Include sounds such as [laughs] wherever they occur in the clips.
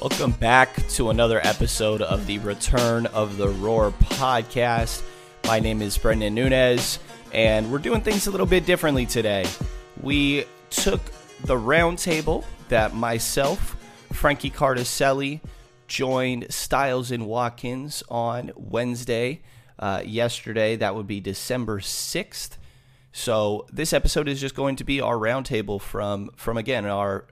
Welcome back to another episode of the Return of the Roar podcast. My name is Brenden Nunes, and we're doing things a little bit differently today. We took the roundtable that myself, Frankie Cartoscelli, joined Stiles and Watkins on Wednesday. Uh, yesterday, that would be December 6th. So this episode is just going to be our roundtable from from again our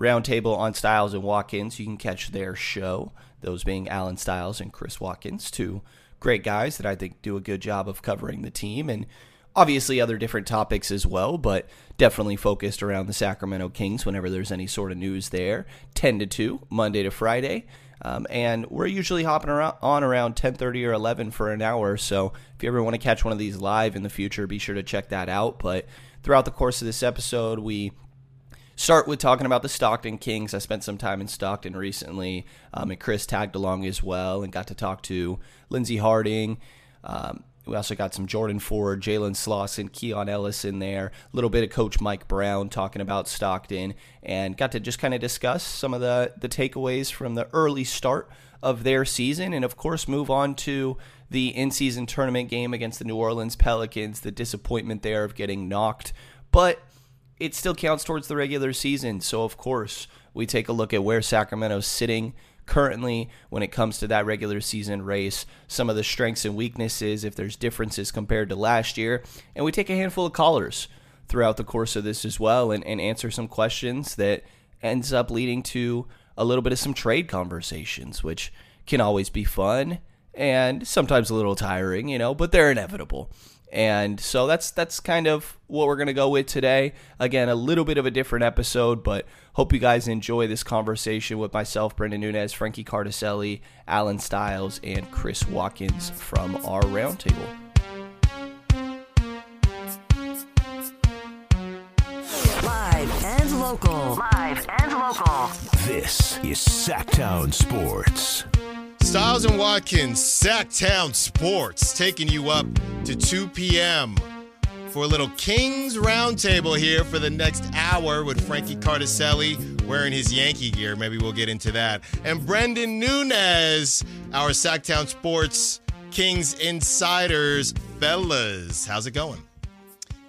roundtable on Stiles and Watkins. You can catch their show, those being Allen Stiles and Chris Watkins, two great guys that I think do a good job of covering the team and obviously other different topics as well, but definitely focused around the Sacramento Kings whenever there's any sort of news there. 10 to 2, Monday to Friday. Um, and we're usually hopping around, on around 10:30 or 11 for an hour. So if you ever want to catch one of these live in the future, be sure to check that out. But throughout the course of this episode, we start with talking about the Stockton Kings. I spent some time in Stockton recently, um, and Chris tagged along as well and got to talk to Lindsey Harding. Um, we also got some Jordan Ford, Jalen Slawson, Keon Ellis in there. A little bit of Coach Mike Brown talking about Stockton, and got to just kind of discuss some of the the takeaways from the early start of their season, and of course move on to the in-season tournament game against the New Orleans Pelicans. The disappointment there of getting knocked, but it still counts towards the regular season. So of course we take a look at where Sacramento's sitting currently when it comes to that regular season race, some of the strengths and weaknesses, if there's differences compared to last year. And we take a handful of callers throughout the course of this as well and, and answer some questions that ends up leading to a little bit of some trade conversations, which can always be fun and sometimes a little tiring, you know, but they're inevitable. And so that's that's kind of what we're going to go with today. Again, a little bit of a different episode, but hope you guys enjoy this conversation with myself, Brenden Nunes, Frankie Cartoscelli, Allen Stiles, and Chris Watkins from our roundtable. Live and local. Live and local. This is Sactown Sports. Stiles and Watkins, Sactown Sports, taking you up to 2 p.m. for a little Kings Roundtable here for the next hour with Frankie Cartoscelli wearing his Yankee gear. Maybe we'll get into that. And Brenden Nunes, our Sactown Sports Kings Insiders. Fellas, how's it going?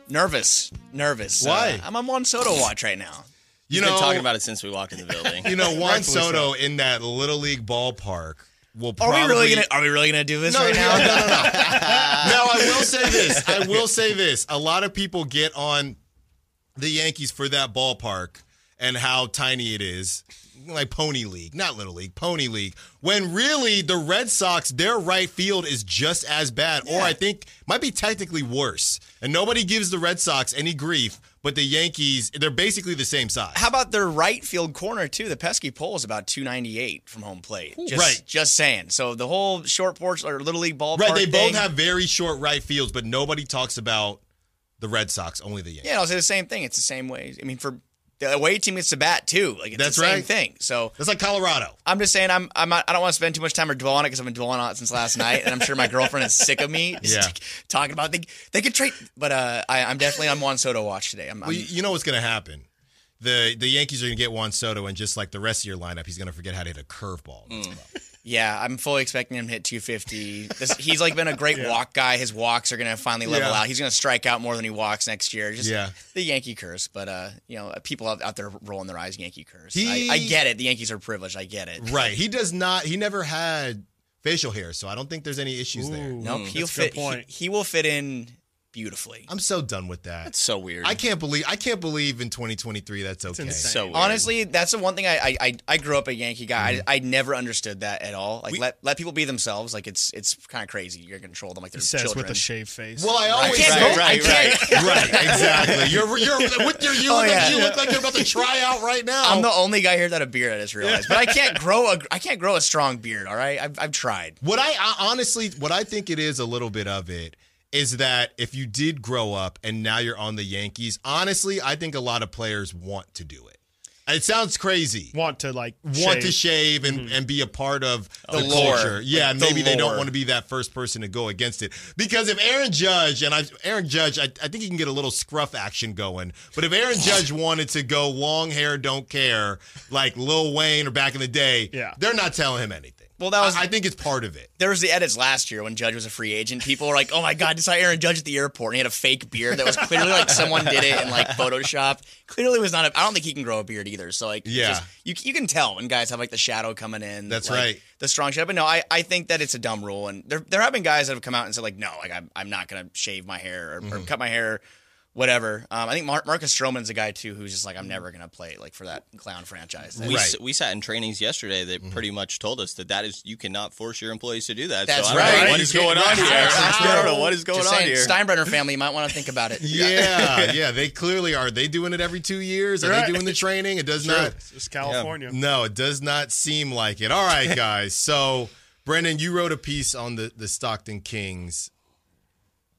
Nervous, nervous. Why? Uh, I'm on Juan Soto watch right now. You He's know, been talking about it since we walked in the building. you know, [laughs] Juan Soto in that Little League ballpark will Are we really gonna Are we really gonna do this No, right no, now? no, no, no. [laughs] now I will say this. I [laughs] will say this. A lot of people get on the Yankees for that ballpark and how tiny it is. Like Pony League, not Little League, Pony League. When really the Red Sox, their right field is just as bad, or I think might be technically worse. And nobody gives the Red Sox any grief, but the Yankees, they're basically the same size. How about their right field corner too? The pesky pole is about 298 from home plate. Just, Right. Just saying. So the whole short porch or little league ballpark. right, they thing, both have very short right fields, but nobody talks about the Red Sox, only the Yankees. Yeah, I'll say the same thing. It's the same way. I mean, for the away team gets to bat too. Like it's That's the same right. thing. So That's like Colorado. I'm just saying I'm I'm not, I don't want to spend too much time or dwell on it because I've been dwelling on it since last night, and I'm sure my girlfriend is sick of me [laughs] Yeah. talking about they they could trade. But uh, I, I'm definitely on Juan Soto watch today. I'm, Well, I'm you, you know what's going to happen. The the Yankees are going to get Juan Soto, and just like the rest of your lineup, he's going to forget how to hit a curveball. Mm. yeah, I'm fully expecting him to hit 250. This, he's like been a great walk guy. His walks are gonna finally level Yeah. out. He's gonna strike out more than he walks next year. Just Yeah. the Yankee curse. But uh, you know, people out, out there rolling their eyes, Yankee curse. He- I, I get it. The Yankees are privileged. I get it. Right. He does not. He never had facial hair, so I don't think there's any issues there. Nope. He'll That's a good fit. He, he will fit in beautifully. I'm so done with that. It's so weird. I can't believe. I can't believe in 2023 that's okay. insane. so weird. Honestly, that's the one thing I I, I, I grew up a Yankee guy. Mm-hmm. I, I never understood that at all. Like let let people be themselves. Like it's it's kind of crazy. You're gonna control them like they're He says children. with a shaved face. Well, I always can't say, go- I can't- [laughs] right, exactly. You're you're with your you, Oh, look, yeah. like, you look like you're about to try out right now. I'm the only guy here that a beard. I just realized, but I [laughs] can't grow a I can't grow a strong beard. All right, I've, I've tried. What I, I honestly, what I think it is a little bit of it is that if you did grow up and now you're on the Yankees, honestly, I think a lot of players want to do it. It sounds crazy. want to like want to shave. shave and, mm-hmm. and be a part of the, The lore. culture. Yeah, Like, the maybe they don't want to be that first person to go against it. Because if Aaron Judge and I Aaron Judge, I, I think he can get a little scruff action going. But if Aaron Judge [laughs] wanted to go long hair, don't care, like Lil Wayne or back in the day, Yeah. they're not telling him anything. Well, that was- I, I think it's part of it. There was the edits last year when Judge was a free agent. People were like, "Oh my god, I saw Aaron Judge at the airport, and he had a fake beard that was clearly like someone did it in like Photoshop. Clearly, was not. A, I don't think he can grow a beard either. So like, Yeah. just- you you can tell when guys have like the shadow coming in. That's like, right. The strong shadow. But no, I, I think that it's a dumb rule, and there there have been guys that have come out and said like, no, like I'm I'm not gonna shave my hair or, Mm-hmm. or cut my hair. Whatever. Um, I think Mar- Marcus Stroman's a guy too who's just like I'm never gonna play like for that clown franchise. We, Right. s- we sat in trainings yesterday that pretty much told us that that is you cannot force your employees to do that. That's so I don't know right. what You is can't- going on here. [laughs] I don't know what is going on here. Steinbrenner family might want to think about it. [laughs] Yeah, yeah, they clearly are. They doing it every two years? Are Right. they doing the training? It does Sure. not. It's just California. No, it does not seem like it. All right, [laughs] guys. So, Brenden, you wrote a piece on the, the Stockton Kings.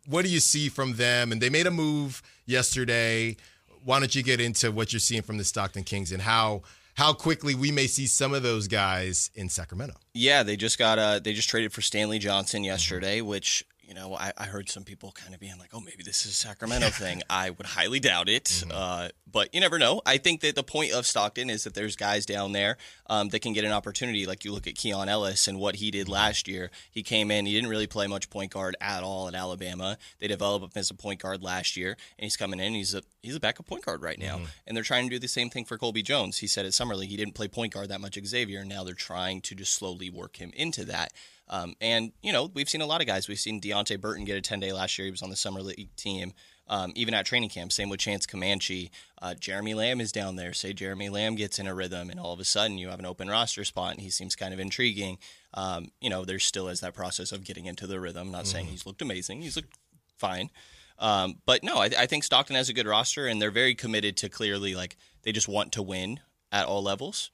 What do you see from them? And they made a move yesterday. Why don't you get into what you're seeing from the Stockton Kings and how how quickly we may see some of those guys in Sacramento? Yeah, they just got uh they just traded for Stanley Johnson yesterday, which you know I, I heard some people kind of being like, oh maybe this is a Sacramento thing. I would highly doubt it, uh, but you never know. I think that the point of Stockton is that there's guys down there um, that can get an opportunity. Like you look at Keon Ellis and what he did last year. He came in, he didn't really play much point guard at all at Alabama. They developed him as a point guard last year, and he's coming in. He's a he's a backup point guard right now, and they're trying to do the same thing for Colby Jones. He said at Summer League he didn't play point guard that much at Xavier, and now they're trying to just slowly work him into that. Um, and you know we've seen a lot of guys. We've seen Deonte Burton get a ten day last year. He was on the summer league team. Um, even at training camp, same with Chance Comanche. Uh, Jeremy Lamb is down there. Say Jeremy Lamb gets in a rhythm, and all of a sudden you have an open roster spot, and he seems kind of intriguing. Um, you know, there still is that process of getting into the rhythm. Not saying he's looked amazing. He's looked fine. Um, but no, I, I think Stockton has a good roster, and they're very committed to clearly like they just want to win at all levels,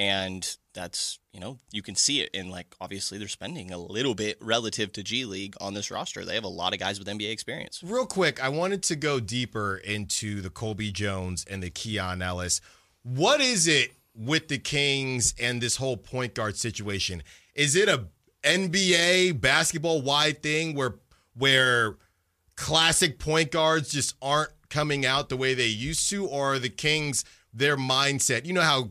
and that's you know you can see it in like obviously they're spending a little bit relative to G League on this roster. They have a lot of guys with NBA experience. Real quick, I wanted to go deeper into the Colby Jones and the Keon Ellis. What is it with the Kings and this whole point guard situation? Is it a NBA basketball wide thing where where classic point guards just aren't coming out the way they used to, or are the Kings their mindset? You know how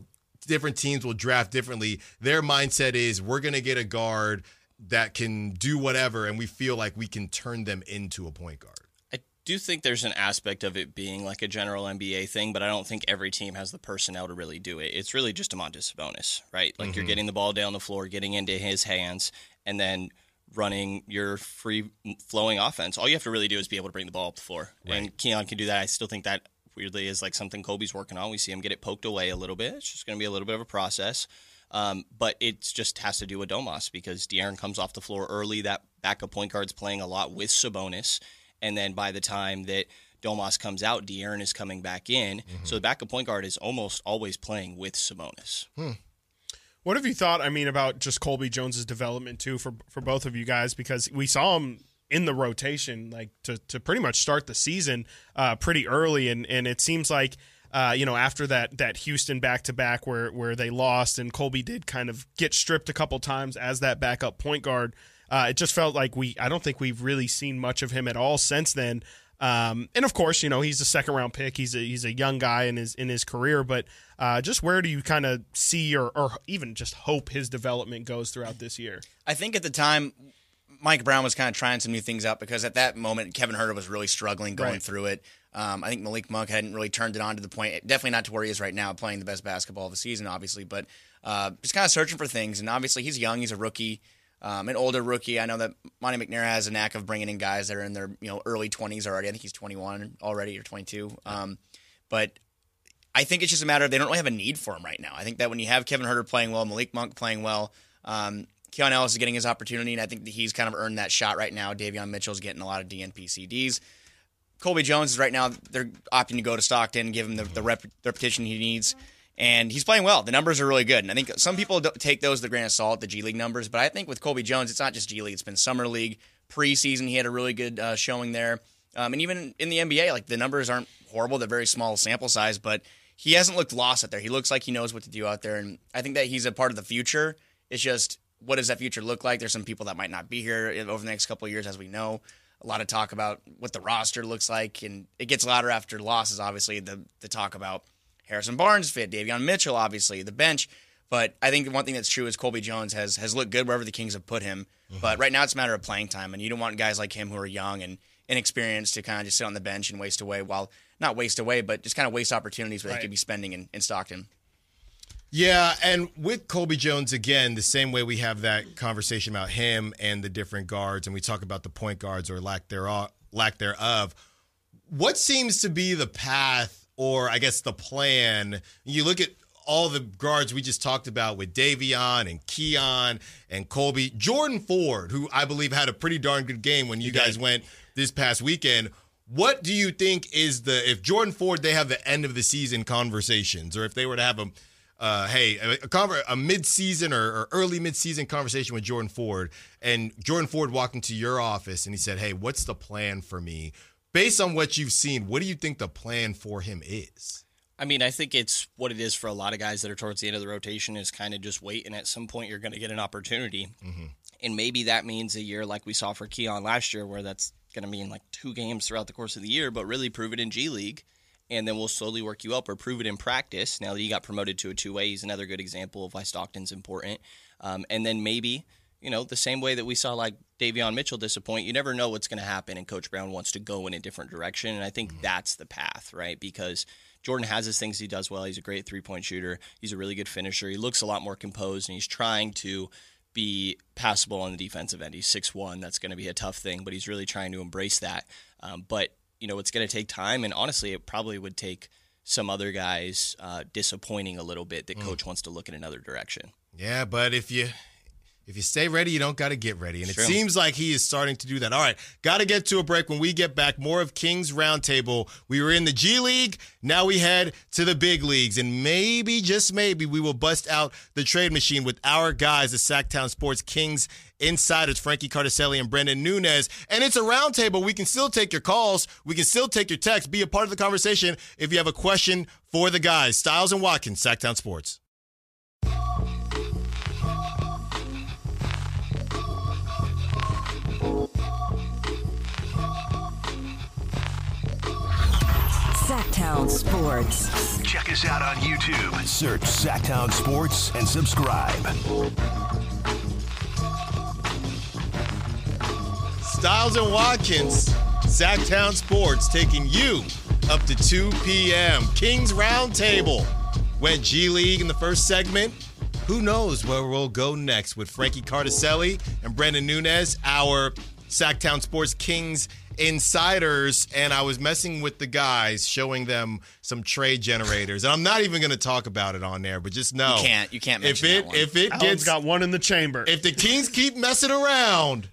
different teams will draft differently. Their mindset is we're gonna get a guard that can do whatever, and we feel like we can turn them into a point guard. I do think there's an aspect of it being like a general NBA thing, but I don't think every team has the personnel to really do it. It's really just Domantas Sabonis, right? Like you're mm-hmm. getting the ball down the floor, getting into his hands, and then running your free flowing offense. All you have to really do is be able to bring the ball up the floor. And Keon can do that. I still think that weirdly is like something Colby's working on. We see him get it poked away a little bit. It's just going to be a little bit of a process. Um, but it just has to do with Domas because De'Aaron comes off the floor early. That backup point guard's playing a lot with Sabonis. And then by the time that Domas comes out, De'Aaron is coming back in. So the backup point guard is almost always playing with Sabonis. What have you thought? I mean, about just Colby Jones's development too for for both of you guys because we saw him in the rotation like to to pretty much start the season uh, pretty early, and and it seems like. Uh, you know, after that that Houston back to back where where they lost and Colby did kind of get stripped a couple times as that backup point guard, uh, it just felt like we I don't think we've really seen much of him at all since then. Um, and of course, you know he's a second round pick. He's a he's a young guy in his in his career, but uh, just where do you kind of see or or even just hope his development goes throughout this year? I think at the time, Mike Brown was kind of trying some new things out because at that moment, Kevin Huerter was really struggling going Right. through it. Um, I think Malik Monk hadn't really turned it on to the point, definitely not to where he is right now, playing the best basketball of the season, obviously, but uh, just kind of searching for things. And obviously, he's young, he's a rookie. Um, an older rookie. I know that Monte McNair has a knack of bringing in guys that are in their you know early twenties already. I think he's twenty one already or twenty two. Um, but I think it's just a matter of they don't really have a need for him right now. I think that when you have Kevin Huerter playing well, Malik Monk playing well, um, Keon Ellis is getting his opportunity, and I think he's kind of earned that shot right now. Davion Mitchell's getting a lot of DNP CDs. Colby Jones is right now they're opting to go to Stockton, give him the, the rep, repetition he needs, and he's playing well. The numbers are really good, and I think some people take those with a grain salt, the G League numbers, but I think with Colby Jones, it's not just G League; it's been summer league, preseason. He had a really good uh, showing there, um, and even in the NBA, like the numbers aren't horrible; they're very small sample size, but he hasn't looked lost out there. He looks like he knows what to do out there, and I think that he's a part of the future. It's just what does that future look like? There's some people that might not be here over the next couple of years, as we know. A lot of talk about what the roster looks like, and it gets louder after losses. Obviously, the the talk about Harrison Barnes fit, Davion Mitchell, obviously the bench. But I think the one thing that's true is Colby Jones has has looked good wherever the Kings have put him. Mm-hmm. But right now it's a matter of playing time, and you don't want guys like him who are young and inexperienced to kind of just sit on the bench and waste away. While not waste away, but just kind of waste opportunities where Right. they could be spending in, in Stockton. Yeah, and with Colby Jones again, the same way we have that conversation about him and the different guards, and we talk about the point guards or lack thereof, lack thereof. What seems to be the path, or I guess the plan? You look at all the guards we just talked about with Davion and Keon and Colby, Jordan Ford, who I believe had a pretty darn good game when you guys went this past weekend. What do you think is the if Jordan Ford they have the end of the season conversations, or if they were to have a uh, hey, a, a, conver- a mid-season or, or early mid-season conversation with Jordan Ford, and Jordan Ford walked into your office and he said, "Hey, what's the plan for me? Based on what you've seen, what do you think the plan for him is?" I mean, I think it's what it is for a lot of guys that are towards the end of the rotation is kind of just wait, and at some point you're going to get an opportunity, and maybe that means a year like we saw for Keon last year, where that's going to mean like two games throughout the course of the year, but really prove it in G League, and then we'll slowly work you up or prove it in practice. Now that he got promoted to a two way, he's another good example of why Stockton's important, um, and then maybe. You know, the same way that we saw like Davion Mitchell disappoint, you never know what's going to happen, and Coach Brown wants to go in a different direction. And I think that's the path, right? Because Jordan has his things he does well. He's a great three point shooter. He's a really good finisher. He looks a lot more composed, and he's trying to be passable on the defensive end. He's six one. That's going to be a tough thing, but he's really trying to embrace that. Um, but you know, it's going to take time, and honestly, it probably would take some other guys uh, disappointing a little bit that coach wants to look in another direction. Yeah, but if you if you stay ready, you don't got to get ready. And it seems like he is starting to do that. All right, got to get to a break. When we get back, more of Kings Roundtable. We were in the G League. Now we head to the big leagues. And maybe, just maybe, we will bust out the trade machine with our guys, the Sactown Sports Kings insiders, Frankie Cartoscelli and Brenden Nunes. And it's a roundtable. We can still take your calls. We can still take your texts. Be a part of the conversation if you have a question for the guys. Stiles and Watkins, Sactown Sports. Sactown Sports. Check us out on YouTube. Search Sactown Sports and subscribe. Stiles and Watkins, Sactown Sports, taking you up to 2 p.m. Kings Roundtable. Went G League in the first segment. Who knows where we'll go next with Frankie Cartoscelli and Brenden Nunes, our Sactown Sports Kings insiders. And I was messing with the guys, showing them some trade generators. And I'm not even going to talk about it on there, but just know You can't- you can't if it that one. if it Allen's gets got one in the chamber. if the Kings keep messing around,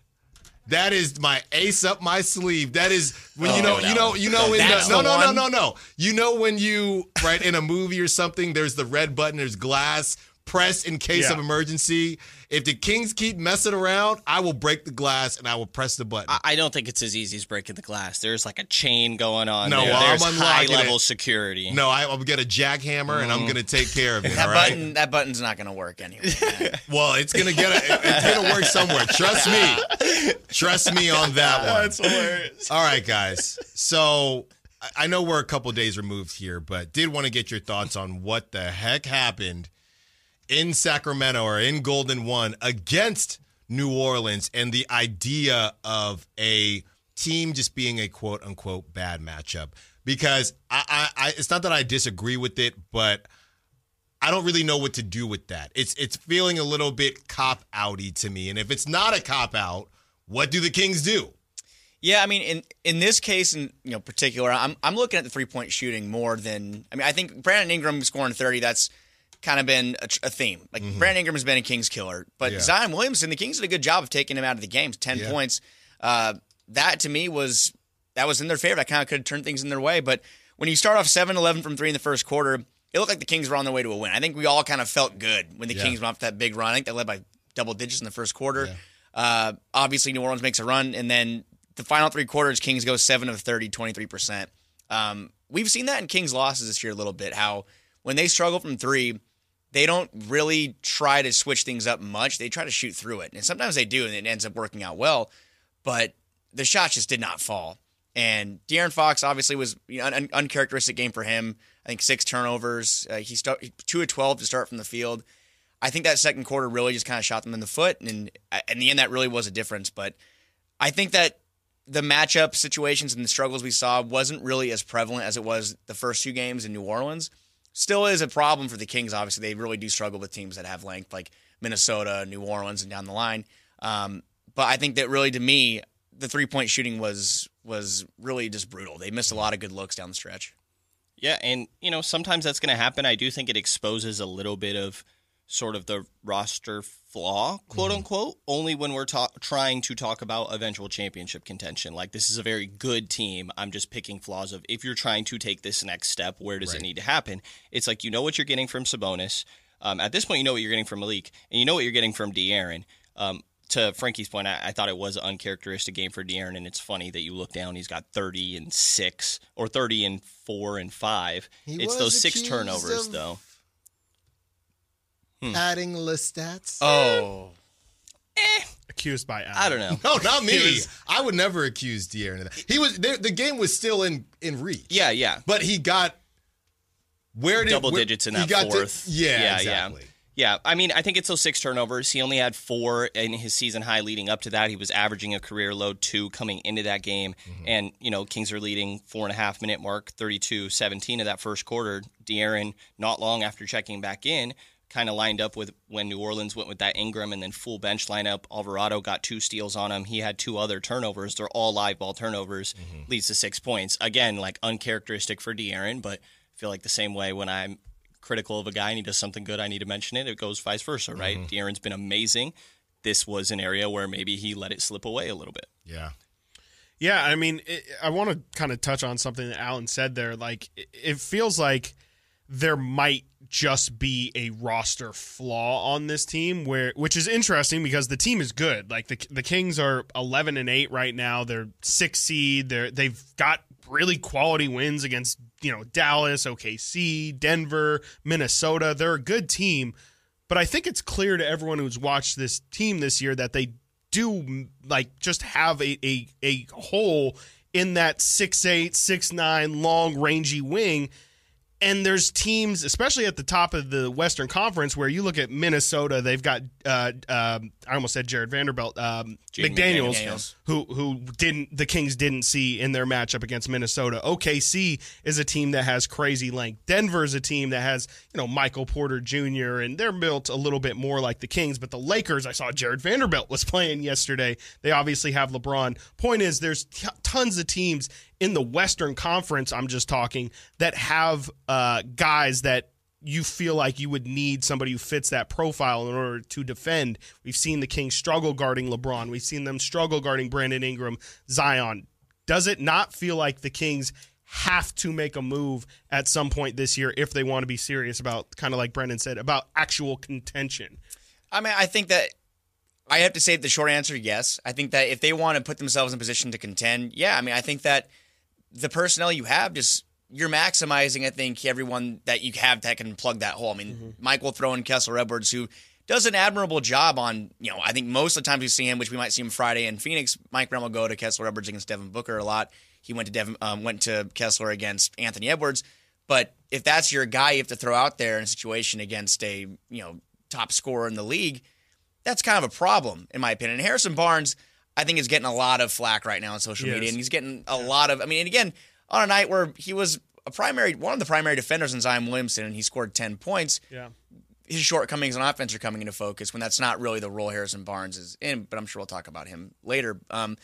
that is my ace up my sleeve. That is when you Oh, know, you know, you know. In That's the, no, no, no, no, no. You know when you right in a movie or something. There's the red button. There's glass. Press in case Yeah. of emergency. If the Kings keep messing around, I will break the glass and I will press the button. I- I don't think it's as easy as breaking the glass. There's like a chain going on. No, there. I'm There's unlocking high it. level security. no, I, I'll get a jackhammer and I'm mm. going to take care of it. [laughs] That all right. button, that button's not going to work anyway. [laughs] Well, it's gonna get a, it's gonna work somewhere. Trust me. Trust me on that one. That's hilarious. All right, guys. So I- I know we're a couple days removed here, but did want to get your thoughts on what the heck happened in Sacramento or in Golden One against New Orleans and the idea of a team just being a quote unquote bad matchup. Because I, I, I it's not that I disagree with it, but I don't really know what to do with that. It's it's feeling a little bit cop outy to me. And if it's not a cop out, what do the Kings do? Yeah, I mean, in in this case, in you know particular, I'm I'm looking at the three point shooting more than I mean, I think Brandon Ingram scoring thirty. That's kind of been a, a theme. Like Brandon Ingram has been a Kings killer, but Mm-hmm. Yeah. Zion Williamson, the Kings did a good job of taking him out of the games. Ten Yeah. points. Uh, that to me was that was in their favor. I kind of could have turned things in their way, but when you start off 7-11 from three in the first quarter, it looked like the Kings were on their way to a win. I think we all kind of felt good when the Yeah. Kings went off that big run. I think they led by double digits in the first quarter. Uh, obviously, New Orleans makes a run, and then the final three quarters, Kings go 7 of 30, 23%. Um, we've seen that in Kings losses this year a little bit. How when they struggle from three, they don't really try to switch things up much. They try to shoot through it, and sometimes they do, and it ends up working out well. But the shots just did not fall. And De'Aaron Fox obviously was you know, an uncharacteristic game for him. I think six turnovers. Uh, he start two of twelve to start from the field. I think that second quarter really just kind of shot them in the foot, and uh, in the end, that really was a difference. But I think that the matchup situations and the struggles we saw wasn't really as prevalent as it was the first two games in New Orleans. Still is a problem for the Kings. Obviously, they really do struggle with teams that have length, like Minnesota, New Orleans, and down the line. Um, but I think that really, to me, the three point shooting was was really just brutal. They missed a lot of good looks down the stretch. Yeah, and you know sometimes that's going to happen. I do think it exposes a little bit of sort of the roster flaw, quote unquote, only when we're ta- trying to talk about eventual championship contention. Like this is a very good team. I'm just picking flaws of if you're trying to take this next step, where does it need to happen? It's like you know what you're getting from Sabonis. Um, at this point, you know what you're getting from Malik, and you know what you're getting from De'Aaron. Um, to Frankie's point, I, I thought it was an uncharacteristic game for De'Aaron, and it's funny that you look down, he's got 30 and six or 30 and four and five. He it's those six turnovers, of- though. Adding list stats. Oh, Accused by Allen. I don't know. [laughs] No, not me. Was- I would never accuse De'Aaron of that. He was the, the game was still in in reach. Yeah, yeah. but he got where did double where- digits in he that got to- fourth. yeah, yeah, exactly. yeah. Yeah, I mean, I think it's those six turnovers. He only had four in his season high leading up to that. He was averaging a career low two coming into that game. Mm-hmm. And, you know, Kings are leading four and a half minute mark, 32 17 of that first quarter. De'Aaron, not long after checking back in, kind of lined up with when New Orleans went with that Ingram and then full bench lineup. Alvarado got two steals on him. He had two other turnovers. They're all live ball turnovers, Mm-hmm. leads to six points. Again, like uncharacteristic for De'Aaron, but I feel like the same way when I'm critical of a guy and he does something good, I need to mention it. It goes vice versa, right? Mm-hmm. De'Aaron's been amazing. This was an area where maybe he let it slip away a little bit. Yeah. Yeah, I mean, it, I want to kind of touch on something that Allen said there. Like, it, it feels like there might just be a roster flaw on this team, where which is interesting because the team is good. Like the the Kings are eleven and eight right now. They're six seed. They're they've got really quality wins against you know Dallas, OKC, Denver, Minnesota. They're a good team. But I think it's clear to everyone who's watched this team this year that they do like just have a a, a hole in that six eight, six nine long rangy wing. And there's teams, especially at the top of the Western Conference, where you look at Minnesota. They've got uh, um, I almost said Jared Vanderbilt, um, McDaniels, McDaniels. who who didn't the Kings didn't see in their matchup against Minnesota. OKC is a team that has crazy length. Denver is a team that has you know Michael Porter Jr. and they're built a little bit more like the Kings. But the Lakers, I saw Jared Vanderbilt was [laughs] playing yesterday. They obviously have LeBron. Point is, there's t- tons of teams in the Western Conference. I'm just talking that have uh, guys that you feel like you would need somebody who fits that profile in order to defend. We've seen the Kings struggle guarding LeBron. We've seen them struggle guarding Brandon Ingram, Zion. Does it not feel like the Kings have to make a move at some point this year if they want to be serious about, kind of like Brenden said, about actual contention? I mean, I think that I have to say the short answer, yes. I think that if they want to put themselves in position to contend, yeah. I mean, I think that the personnel you have just you're maximizing. I think everyone that you have that can plug that hole. I mean, Mike will throw in Kessler Edwards, who does an admirable job on. You know, I think most of the times we see him, which we might see him Friday in Phoenix. Mike Brown will go to Kessler Edwards against Devin Booker a lot. He went to Devin, um, went to Kessler against Anthony Edwards. But if that's your guy, you have to throw out there in a situation against a you know top scorer in the league that's kind of a problem in my opinion. And Harrison Barnes, I think, is getting a lot of flack right now on social media, and he's getting a lot of. I mean, and again, on a night where he was a primary, one of the primary defenders in Zion Williamson, and he scored ten points. Yeah. His shortcomings on offense are coming into focus when that's not really the role Harrison Barnes is in. But I'm sure we'll talk about him later. Um,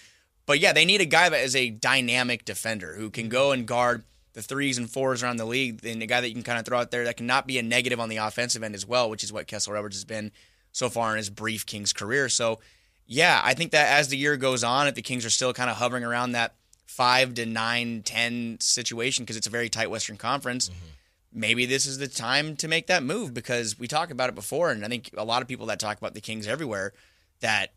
but yeah, they need a guy that is a dynamic defender who can go and guard the threes and fours around the league, and a guy that you can kind of throw out there that can not be a negative on the offensive end as well, which is what Kessler Edwards has been so far in his brief Kings career. So, yeah, I think that as the year goes on, if the Kings are still kind of hovering around that five to nine, ten situation, because it's a very tight Western Conference, mm-hmm. maybe this is the time to make that move because we talked about it before, and I think a lot of people that talk about the Kings everywhere that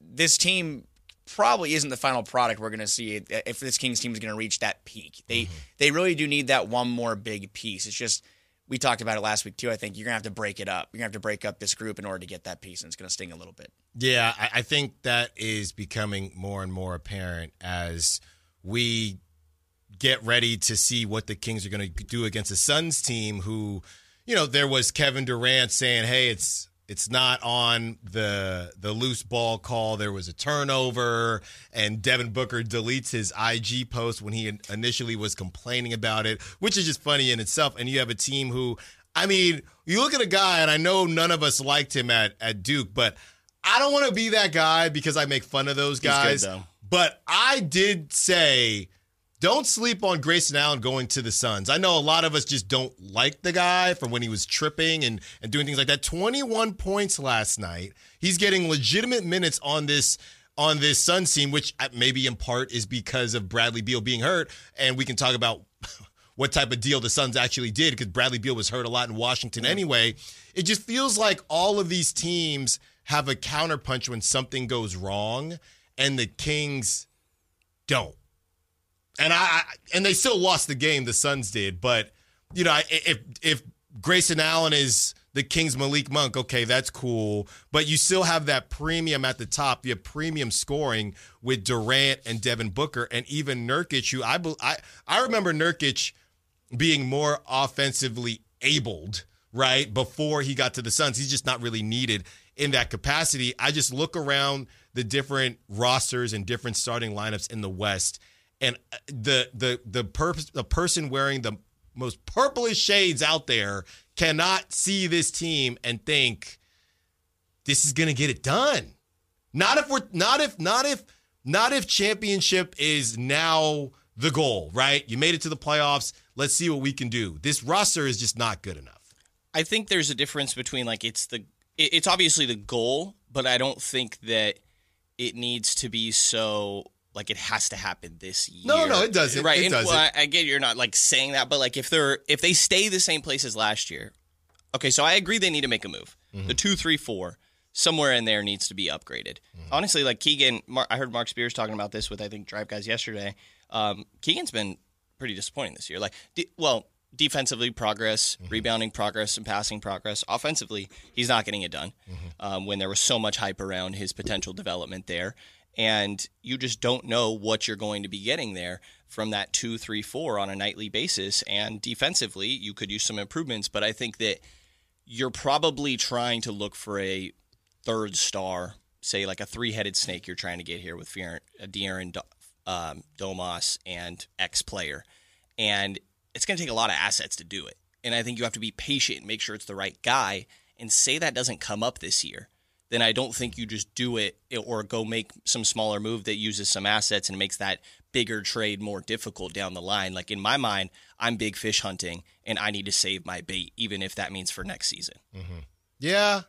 this team probably isn't the final product we're going to see if this Kings team is going to reach that peak. They mm-hmm. they really do need that one more big piece. It's just we talked about it last week too. I think you're gonna have to break it up. You're gonna have to break up this group in order to get that piece, and it's gonna sting a little bit. Yeah, I, I think that is becoming more and more apparent as we get ready to see what the Kings are to do against the Suns team. Who, you know, there was Kevin Durant saying, "Hey, it's it's not on the the loose ball call. There was a turnover, and Devin Booker deletes his IG post when he initially was complaining about it, which is just funny in itself. And you have a team who, I mean, you look at a guy, and I know none of us liked him at at Duke, but I don't want to be that guy because I make fun of those good, guys. though. but I did say. Don't sleep on Grayson Allen going to the Suns. I know a lot of us just don't like the guy from when he was tripping and, and doing things like that. 21 points last night. He's getting legitimate minutes on this on this Suns team, which uh, maybe in part is because of Bradley Beal being hurt. And we can talk about [laughs] what type of deal the Suns actually did because Bradley Beal was hurt a lot in Washington anyway. It just feels like all of these teams have a counterpunch when something goes wrong, and the Kings don't and I, and they still lost the game. The Suns did, but you know, if if Grayson Allen is the Kings Malik Monk, okay, that's cool. But you still have that premium at the top. You have premium scoring with Durant and Devin Booker, and even Nurkic, who I I I remember Nurkic being more offensively abled, right? Before he got to the Suns. He's just not really needed in that capacity. I just look around the different rosters and different starting lineups in the West, and uh, the the the the person wearing the most purplish shades out there cannot see this team and think this is going to get it done. Not if we're not if not if not if championship is now the goal, right? You made it to the playoffs. Let's see what we can do. This roster is just not good enough. I think there's a difference between like it's the it's obviously the goal, but I don't think that it needs to be so like it has to happen this year. No, no, it doesn't. Right? It and, doesn't. Well, I, I get you're not like saying that, but like if they're if they stay the same place as last year, okay. So I agree they need to make a move. Mm-hmm. The two, three, four, somewhere in there needs to be upgraded. Mm-hmm. Honestly, like Keegan, Mar- I heard Mark Spears talking about this with I think Drive Guys yesterday. Um, Keegan's been pretty disappointing this year. Like, de- well, defensively progress, Mm-hmm. rebounding progress, and passing progress. Offensively, he's not getting it done. Mm-hmm. Um, when there was so much hype around his potential development there, and you just don't know what you're going to be getting there from that two, three, four on a nightly basis. And defensively, you could use some improvements, but I think that you're probably trying to look for a third star, say like a three-headed snake. You're trying to get here with uh, De'Aaron Do- um, Domas and X player, and it's going to take a lot of assets to do it. And I think you have to be patient and make sure it's the right guy. And say that doesn't come up this year, then I don't think you just do it or go make some smaller move that uses some assets and makes that bigger trade more difficult down the line. Like in my mind, I'm big fish hunting and I need to save my bait, even if that means for next season. Yeah,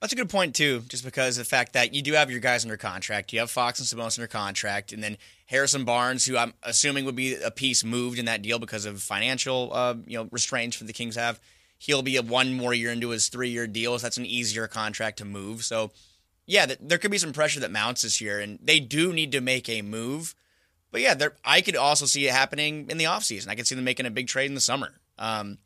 That's a good point too, just because of the fact that you do have your guys under contract. You have Fox and Sabonis under contract, and then Harrison Barnes, who I'm assuming would be a piece moved in that deal because of financial, uh, you know, restraints for the Kings have. He'll be one more year into his three year deal, so that's an easier contract to move. So, yeah, th- there could be some pressure that mounts this year, and they do need to make a move. But yeah, there, I could also see it happening in the offseason. I could see them making a big trade in the summer. Um,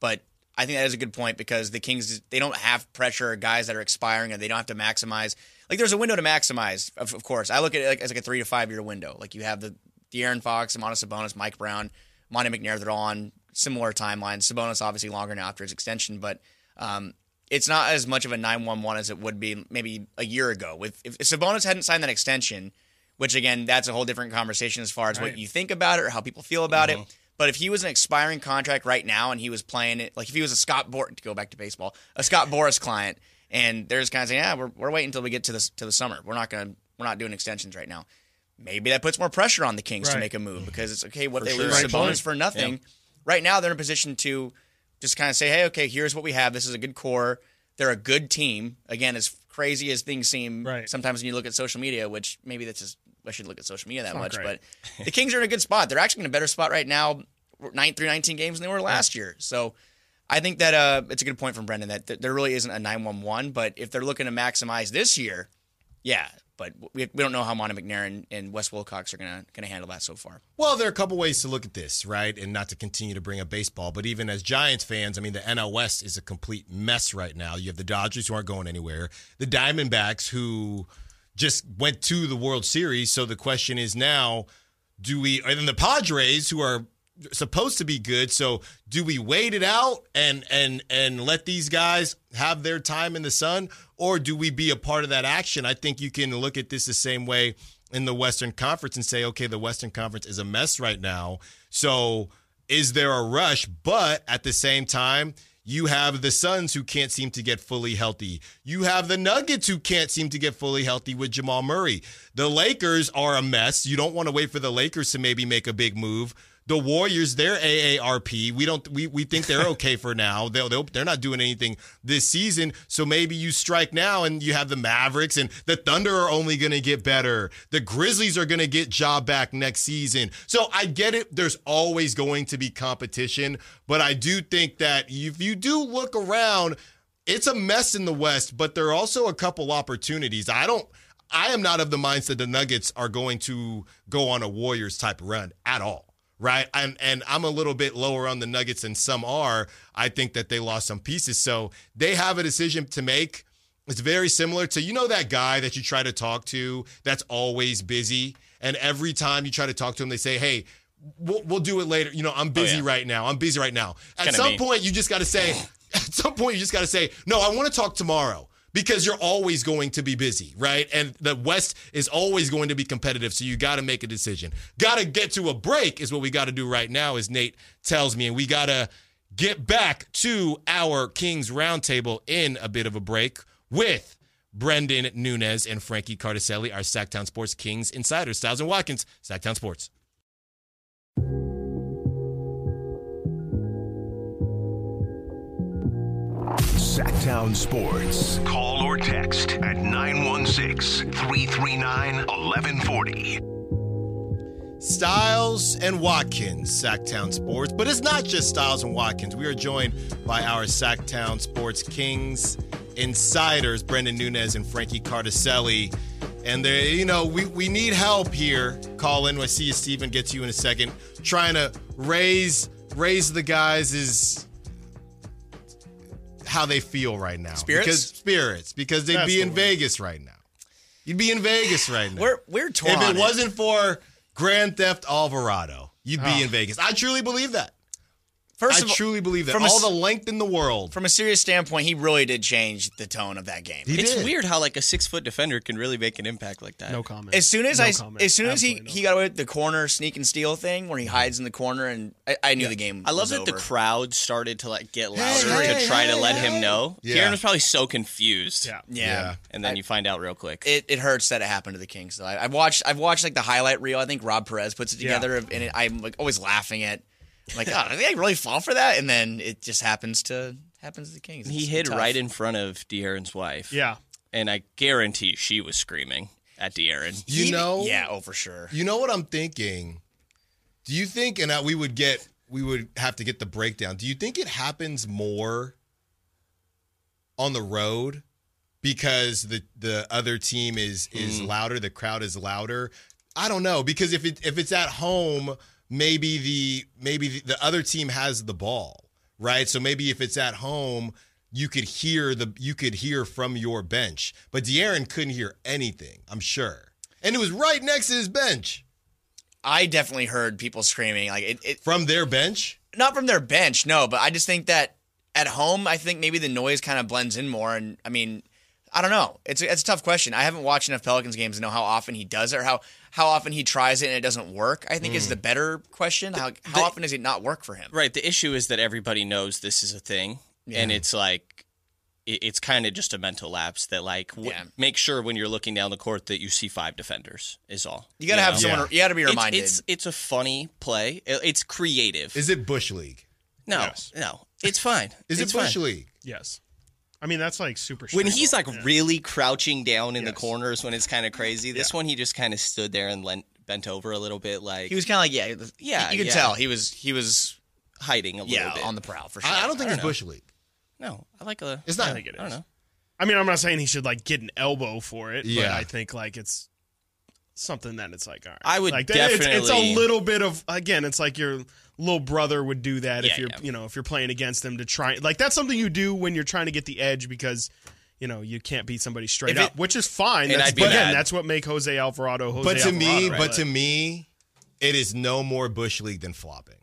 but I think that is a good point because the Kings they don't have pressure guys that are expiring and they don't have to maximize. Like there's a window to maximize, of, of course. I look at it like, as like a three to five year window. Like you have the De'Aaron Fox, Sabonis Sabonis, Mike Brown, Monte McNair. They're all on similar timelines. Sabonis obviously longer now after his extension, but um, it's not as much of a nine one one as it would be maybe a year ago. With if, if Sabonis hadn't signed that extension, which again that's a whole different conversation as far as what you think about it or how people feel about it. But if he was an expiring contract right now and he was playing it, like if he was a Scott Boras, to go back to baseball, a Scott Boras client, and there's kind of saying, yeah, we're, we're waiting until we get to the to the summer. We're not gonna we're not doing extensions right now. Maybe that puts more pressure on the Kings to make a move because it's okay. What they sure. lose Right Sabonis point. for nothing. Right now they're in a position to just kind of say, hey, okay, here's what we have. This is a good core. They're a good team. Again, as crazy as things seem Right. sometimes when you look at social media, which maybe that's just I should look at social media that much, great. but the Kings are in a good spot. They're actually in a better spot right now, nine through 19 games than they were last year. So I think that uh, it's a good point from Brenden that th- there really isn't a 9-1-1, but if they're looking to maximize this year, yeah, But we, we don't know how Monte McNair and Wes Wilcox are gonna gonna handle that so far. Well, there are a couple ways to look at this, right? And not to continue to bring up baseball, but even as Giants fans, I mean, the NL West is a complete mess right now. You have the Dodgers who aren't going anywhere, the Diamondbacks who just went to the World Series. So the question is now, do we, and then the Padres who are supposed to be good. So do we wait it out and and and let these guys have their time in the sun, or do we be a part of that action? I think you can look at this the same way in the Western Conference and say, okay, the Western Conference is a mess right now. So is there a rush? But at the same time, you have the Suns who can't seem to get fully healthy. You have the Nuggets who can't seem to get fully healthy with Jamal Murray. The Lakers are a mess. You don't want to wait for the Lakers to maybe make a big move. The Warriors, they're AARP. We don't. We, we think they're okay for now. They'll, they'll, they're not doing anything this season. So maybe you strike now, and you have the Mavericks and the Thunder are only going to get better. The Grizzlies are going to get Ja back next season. So I get it. There's always going to be competition, but I do think that if you do look around, it's a mess in the West. But there are also a couple opportunities. I don't. I am not of the mindset the Nuggets are going to go on a Warriors type run at all right? And and I'm a little bit lower on the Nuggets than some are. I think that they lost some pieces, so they have a decision to make. It's very similar to you know that guy that you try to talk to that's always busy, and every time you try to talk to him, they say, "Hey." We'll, we'll do it later. You know, I'm busy yeah. right now. I'm busy right now. At kinda some mean. point, you just got to say, [laughs] at some point, you just got to say, no, I want to talk tomorrow because you're always going to be busy, right? And the West is always going to be competitive, so you got to make a decision. Got to get to a break is what we got to do right now, as Nate tells me, and we got to get back to our Kings Roundtable in a bit of a break with Brenden Nunes and Frankie Cartoscelli, our Sactown Sports Kings insiders. Stiles and Watkins, Sactown Sports. Sactown Sports. Call or text at 916 339 1140. Stiles and Watkins, Sactown Sports. But it's not just Stiles and Watkins. We are joined by our Sactown Sports Kings insiders, Brenden Nunes and Frankie Cartoscelli. And they, you know, we, we need help here. Call in. I see you, Steven, get to you in a second. Trying to raise raise the guys is how they feel right now. Spirits? Because spirits. Because they'd That's be in. Vegas right now. You'd be in Vegas right now We're we're torn. if on it wasn't for Grand Theft Alvarado, you'd be Oh. in Vegas. I truly believe that. First I of all, truly believe that. from All s- the length in the world. from a serious standpoint, he really did change the tone of that game. He It's did. weird how like a six foot defender can really make an impact like that. No comment. As soon as No I, comment. as soon as he, no he got away with the corner sneak and steal thing, where he mm-hmm. hides in the corner, and I, I knew the game. I love was that the crowd started to like get louder hey, to try hey, to let hey. him know. Yeah. Kieran was probably so confused. Yeah. Yeah, Yeah. And then you find out real quick. it, it hurts that it happened to the Kings. Though I, I've watched I've watched like the highlight reel. I think Rob Perez puts it Yeah. together, and it, I'm like always laughing at I'm like, God, did they really fall for that? And then it just happens to happens to the Kings. he It's hid tough. right in front of De'Aaron's wife. Yeah. And I guarantee she was screaming at De'Aaron. You He- know, yeah, oh for sure. You know what I'm thinking? Do you think, and I, we would get, we would have to get the breakdown. Do you think it happens more on the road because the the other team is is mm. louder, the crowd is louder? I don't know because if it if it's at home, maybe the maybe the, the other team has the ball, right? So maybe if it's at home, you could hear the you could hear from your bench, but De'Aaron couldn't hear anything. I'm sure, and it was right next to his bench I definitely heard people screaming like it, it from their bench. not from their bench, no, but I just think that at home, I think maybe the noise kind of blends in more. And I mean, I don't know. It's a, it's a tough question. I haven't watched enough Pelicans games to know how often he does it or how, how often he tries it and it doesn't work. I think is the mm. better question. How, how the- often does it not work for him? Right. The issue is that everybody knows this is a thing, and it's like it, it's kind of just a mental lapse that like w- Yeah. make sure when you're looking down the court that you see five defenders is all. You got to have know? someone. You got to be It's- reminded. It's, it's a funny play. It- It's creative. Is it Bush League? no, Yes. no, it's fine. Is It's it Bush fine. League? Yes. I mean, that's like super. When strange. he's like really crouching down in the corners when it's kind of crazy. This Yeah. one he just kind of stood there and lent, bent over a little bit, like he was kind of like yeah, Yeah, You could yeah. tell he was he was hiding a little yeah bit. on the prowl for sure. I, I don't think I it's don't know. Bush League. no, I like a. It's not- I I think it I don't know. I mean, I'm not saying he should like get an elbow for it, but Yeah. I think like it's something that it's like all right. I would like, it's- It's, a little bit of again. It's like your little brother would do that if you're yeah. you know if you're playing against them to try like that's something you do when you're trying to get the edge because. You know, you can't beat somebody straight it- up, which is fine. And That's, but again, that's what make Jose Alvarado Jose But to me, Alvarado, but to me, it is no more bush league than flopping.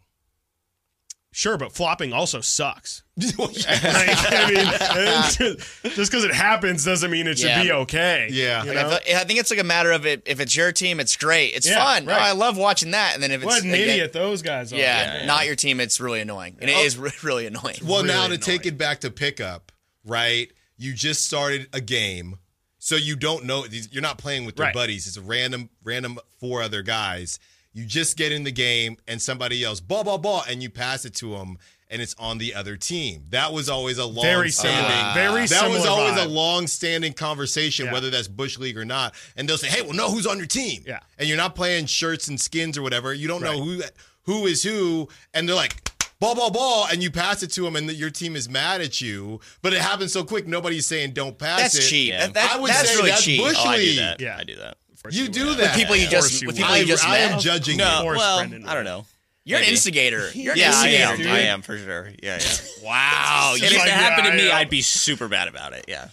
Sure, but flopping also sucks. [laughs] Like, [laughs] I mean, just because it happens doesn't mean it should Yeah. be okay. Yeah. you Like, I know? I think it's like a matter of it. If it's your team, it's great. It's Yeah, fun. right. Oh, I love watching that. And then if it's what an again- idiot those guys are. Yeah, not your team. It's really annoying, and it Oh. is re- really annoying. Well, now to Really take it back to pickup, right? You just started a game, so you don't know. You're not playing with your Right. buddies. It's a random, random four other guys. You just get in the game, and somebody yells "ball, ball, ball," and you pass it to them, and it's on the other team. That was always a long, Very similar. standing. Very that was always a long-standing conversation, Yeah. whether that's bush league or not. And they'll say, "Hey, well, know who's on your team." Yeah. and you're not playing shirts and skins or whatever. You don't know who who is who, and they're like ball, ball, ball, and you pass it to them, and your team is mad at you. But it happens so quick, nobody's saying don't pass That's it. cheap. Yeah. That- that- I would that's say really that's cheap. bush Oh, I do that. Yeah. I do that. You do that. people you just with people I, you just I am judging No, you. course, well, I don't know. You're an instigator. [laughs] You're an Yeah, I instigator, am. dude. I am for sure. Yeah, yeah. [laughs] Wow. And if like, it happened yeah, to me. I'd be super bad about it. Yeah.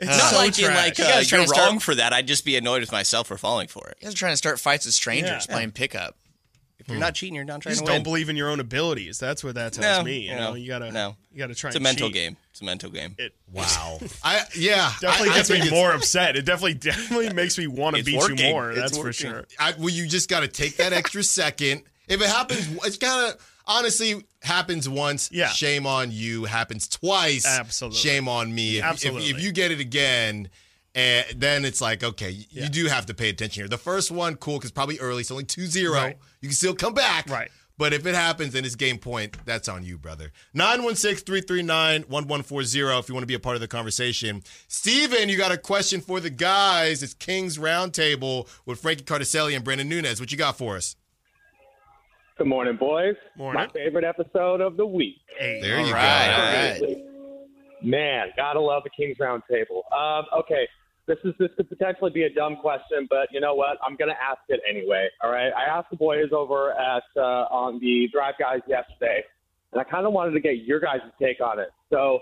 It's Not so like in trash. like You uh, guys trying you're to start- wrong for that. I'd just be annoyed with myself for falling for it. guys are trying to start fights with strangers Yeah. playing pickup. If you're not cheating, you're not you trying just to win. don't believe in your own abilities. That's what that tells No, me. You no, know, you gotta no. you gotta try. It's a and mental cheat. game. It's a mental game. It [laughs] Wow. I yeah. [laughs] definitely I, I gets think me more upset. It definitely definitely makes me want to beat working. you more. It's That's for sure. I, well, you just got to take that extra second. If it happens, it's kind of honestly happens once. Yeah. Shame on you. Happens twice. Absolutely. Shame on me. If, if, Absolutely. if you get it again, and then it's like okay, y- Yeah. you do have to pay attention here. The first one, cool, because probably early. It's only 2-0. Right. You can still come back. Right. But if it happens and it's game point, that's on you, brother. 916-339-1140 if you want to be a part of the conversation. Steven, you got a question for the guys. It's King's Roundtable with Frankie Cartoscelli and Brenden Nunes. What you got for us? Good morning, boys. Morning. My favorite episode of the week. Hey, There you right, go. all right. Man, gotta love the King's Roundtable. Um, okay, this is this could potentially be a dumb question, but you know what? I'm gonna ask it anyway. All right. I asked the boys over at uh, on the Drive Guys yesterday, and I kind of wanted to get your guys' take on it. So,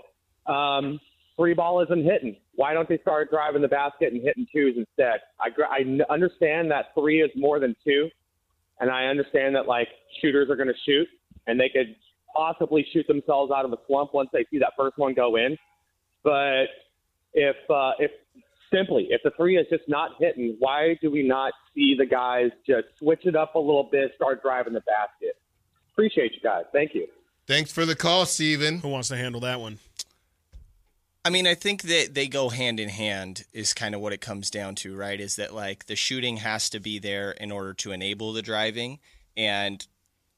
um, free ball isn't hitting. Why don't they start driving the basket and hitting twos instead? I, I understand that three is more than two, and I understand that like shooters are going to shoot, and they could possibly shoot themselves out of a slump once they see that first one go in. But if uh, if simply if the three is just not hitting, why do we not see the guys just switch it up a little bit, start driving the basket? Appreciate you guys. Thank you. Thanks for the call, Steven. who wants to handle that one? I mean, I think that they go hand in hand is kind of what it comes down to, right? Is that like the shooting has to be there in order to enable the driving. And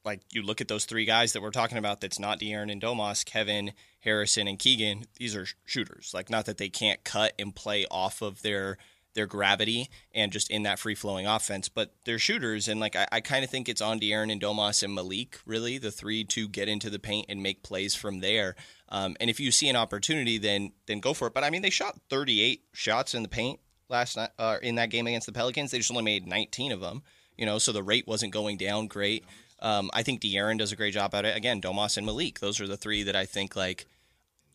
like you look at those three guys that we're talking about that's not De'Aaron and Domas, Kevin, Harrison, and Keegan, these are shooters. Like not that they can't cut and play off of their their gravity and just in that free flowing offense, but they're shooters. And like I, I kind of think it's on De'Aaron and Domas and Malik, really, the three to get into the paint and make plays from there. Um, and if you see an opportunity, then then go for it. But I mean, they shot 38 shots in the paint last night uh, in that game against the Pelicans. They just only made 19 of them. You know, so the rate wasn't going down great. Um, I think De'Aaron does a great job at it. Again, Domas and Malik, those are the three that I think like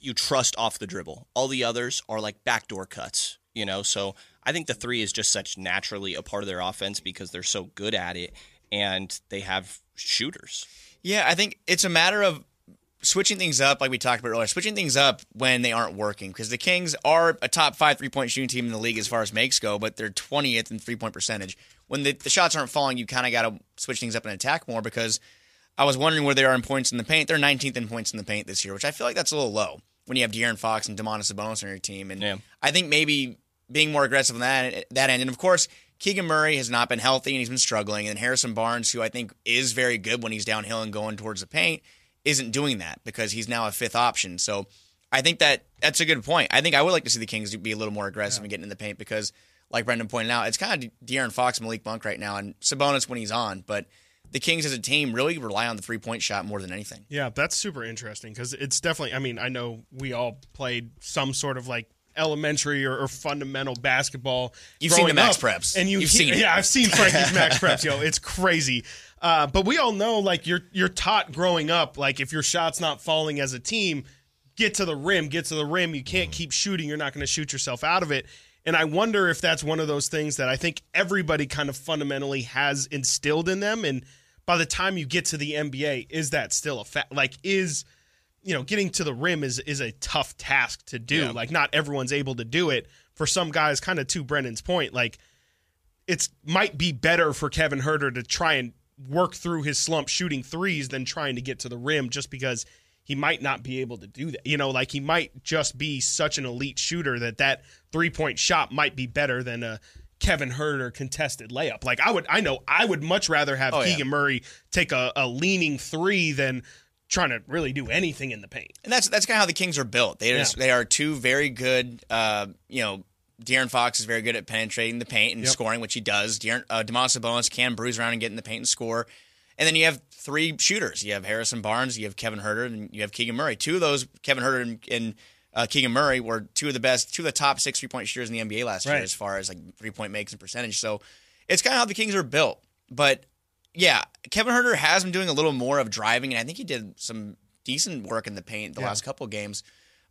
you trust off the dribble. All the others are like backdoor cuts, you know. So I think the three is just such naturally a part of their offense because they're so good at it and they have shooters. Yeah, I think it's a matter of switching things up, like we talked about earlier, switching things up when they aren't working. Because the Kings are a top five three point shooting team in the league as far as makes go, but they're 20th in three point percentage. When the, the shots aren't falling, you kind of got to switch things up and attack more because I was wondering where they are in points in the paint. They're 19th in points in the paint this year, which I feel like that's a little low when you have De'Aaron Fox and Domantas Sabonis on your team. And Yeah. I think maybe being more aggressive on that that end. And of course, Keegan Murray has not been healthy and he's been struggling. And Harrison Barnes, who I think is very good when he's downhill and going towards the paint, isn't doing that because he's now a fifth option. So I think that that's a good point. I think I would like to see the Kings be a little more aggressive and getting in the paint because, like Brenden pointed out, it's kind of De'Aaron Fox, Malik Monk right now, and Sabonis when he's on. But the Kings as a team really rely on the three point shot more than anything. Yeah, that's super interesting because it's definitely. I mean, I know we all played some sort of like elementary or, or fundamental basketball. You've seen the Max up, Preps. and you You've seen it. yeah, I've seen Frankie's Max [laughs] Preps, yo, it's crazy. Uh, but we all know, like you're you're taught growing up, like if your shot's not falling as a team, get to the rim, get to the rim. You can't keep shooting. You're not going to shoot yourself out of it. And I wonder if that's one of those things that I think everybody kind of fundamentally has instilled in them. And by the time you get to the NBA, is that still a fact? Like, is you know, getting to the rim is is a tough task to do. Like, not everyone's able to do it. For some guys, kind of to Brenden's point, like it's might be better for Kevin Huerter to try and work through his slump shooting threes than trying to get to the rim just because he might not be able to do that. You know, like he might just be such an elite shooter that that three-point shot might be better than a Kevin Huerter contested layup. Like I would I know I would much rather have Oh, yeah. Keegan Murray take a, a leaning three than trying to really do anything in the paint. And that's that's kind of how the Kings are built. They are just, Yeah. they are two very good. Uh, you know, De'Aaron Fox is very good at penetrating the paint and Yep. scoring, which he does. De'Aaron, uh, Sabonis can bruise around and get in the paint and score. And then you have three shooters. You have Harrison Barnes, you have Kevin Huerter, and you have Keegan Murray. Two of those, Kevin Huerter and, and uh, Keegan Murray, were two of the best, two of the top six three point shooters in the NBA last year as far as like three point makes and percentage. So it's kind of how the Kings are built. But yeah, Kevin Huerter has been doing a little more of driving, and I think he did some decent work in the paint the Yeah. last couple of games.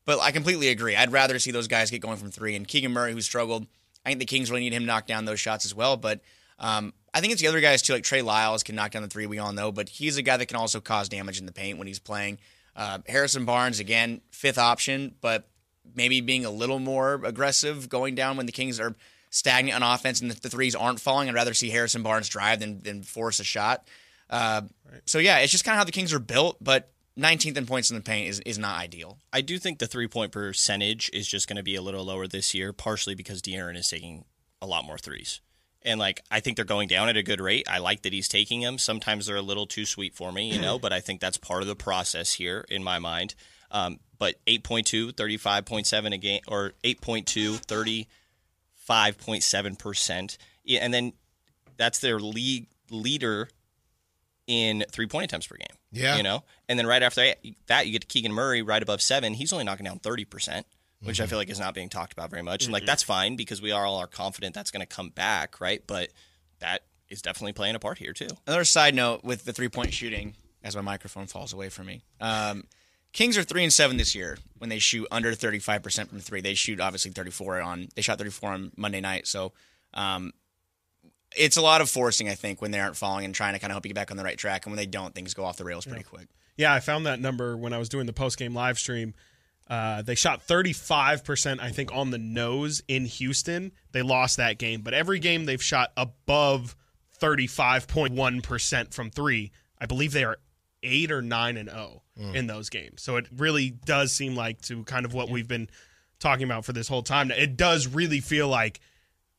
But I completely agree. I'd rather see those guys get going from three. And Keegan Murray, who struggled, I think the Kings really need him to knock down those shots as well. But um, I think it's the other guys too, like Trey Lyles can knock down the three. We all know, but he's a guy that can also cause damage in the paint when he's playing. Uh, Harrison Barnes again, fifth option, but maybe being a little more aggressive going down when the Kings are stagnant on offense and the, threes aren't falling. I'd rather see Harrison Barnes drive than, than force a shot. Uh, So yeah, it's just kind of how the Kings are built, but 19th in points in the paint is, is not ideal. I do think the three point percentage is just going to be a little lower this year, partially because De'Aaron is taking a lot more threes. And like I think they're going down at a good rate. I like that he's taking them. Sometimes they're a little too sweet for me, you know, [laughs] but I think that's part of the process here in my mind. Um, but 8.2, 35.7 a game, or 8.2, 35.7%. And then that's their league leader in three point attempts per game. Yeah. You know? And then right after that, you get to Keegan Murray right above seven. He's only knocking down 30%, which I feel like is not being talked about very much. And like, that's fine because we are all are confident that's going to come back, right? But that is definitely playing a part here, too. Another side note with the three point shooting, as my microphone falls away from me. Um, Kings are three and seven this year when they shoot under thirty five percent from three. They shoot obviously thirty four on. They shot thirty four on Monday night, so um, it's a lot of forcing. I think when they aren't falling and trying to kind of help you get back on the right track, and when they don't, things go off the rails pretty quick. Yeah, I found that number when I was doing the post game live stream. Uh, they shot 35%, I think, on the nose in Houston. They lost that game, but every game they've shot above 35.1% from three. I believe they are eight or nine and 0 in those games. So it really does seem like, to kind of what we've been talking about for this whole time, it does really feel like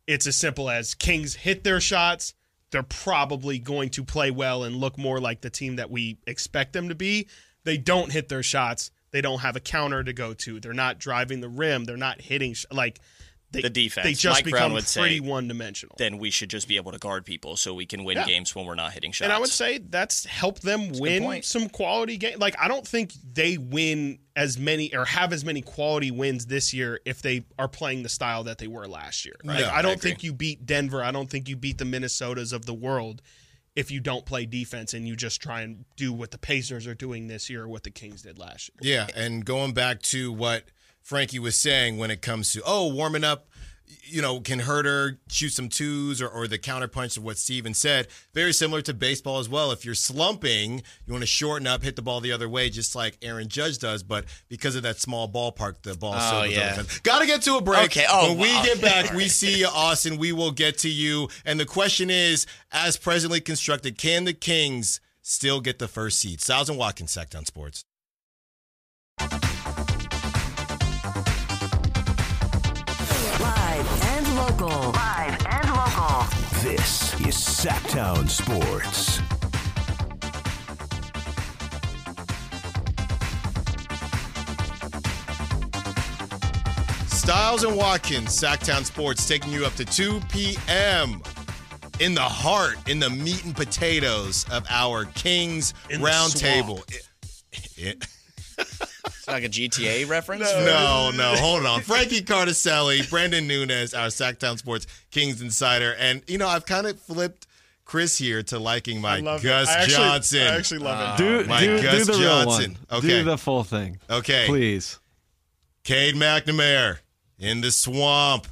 it's as simple as Kings hit their shots. They're probably going to play well and look more like the team that we expect them to be. They don't hit their shots. They don't have a counter to go to. They're not driving the rim. They're not hitting sh- like they, The defense. They just Mike become Brown would say- pretty one dimensional. Then we should just be able to guard people so we can win Yeah. games when we're not hitting shots. And I would say that's helped them win some quality games. Like I don't think they win as many or have as many quality wins this year if they are playing the style that they were last year. Like, No, I I don't agree. think you beat Denver. I don't think you beat the Minnesotas of the world if you don't play defense and you just try and do what the Pacers are doing this year or what the Kings did last year. Yeah, and going back to what Frankie was saying when it comes to oh warming up, you know, can Huerter shoot some twos or, or the counterpunch of what Steven said? Very similar to baseball as well. If you're slumping, you want to shorten up, hit the ball the other way, just like Aaron Judge does. But because of that small ballpark, the ball Oh, yeah. over the fence. Got to get to a break. Okay, oh, when we wow. get back, we [laughs] see you, Austin. We will get to you. And the question is, as presently constructed, can the Kings still get the first seed? Stiles and Watkins, Sactown Sports. This is Sactown Sports. Stiles and Watkins, Sactown Sports, taking you up to 2 p.m. in the heart, in the meat and potatoes of our Kings In the Round swamp. Table. It- it- like a GTA reference. No, no, hold on. Frankie Cartoscelli, Brenden Nunes, our Sactown Sports Kings insider, and you know I've kind of flipped Chris here to liking my Gus it. I actually, Johnson. I actually love it. Ah, do my do, Gus do the real Johnson. one. Okay. Do the full thing. okay, Please. Cade McNamara in the swamp.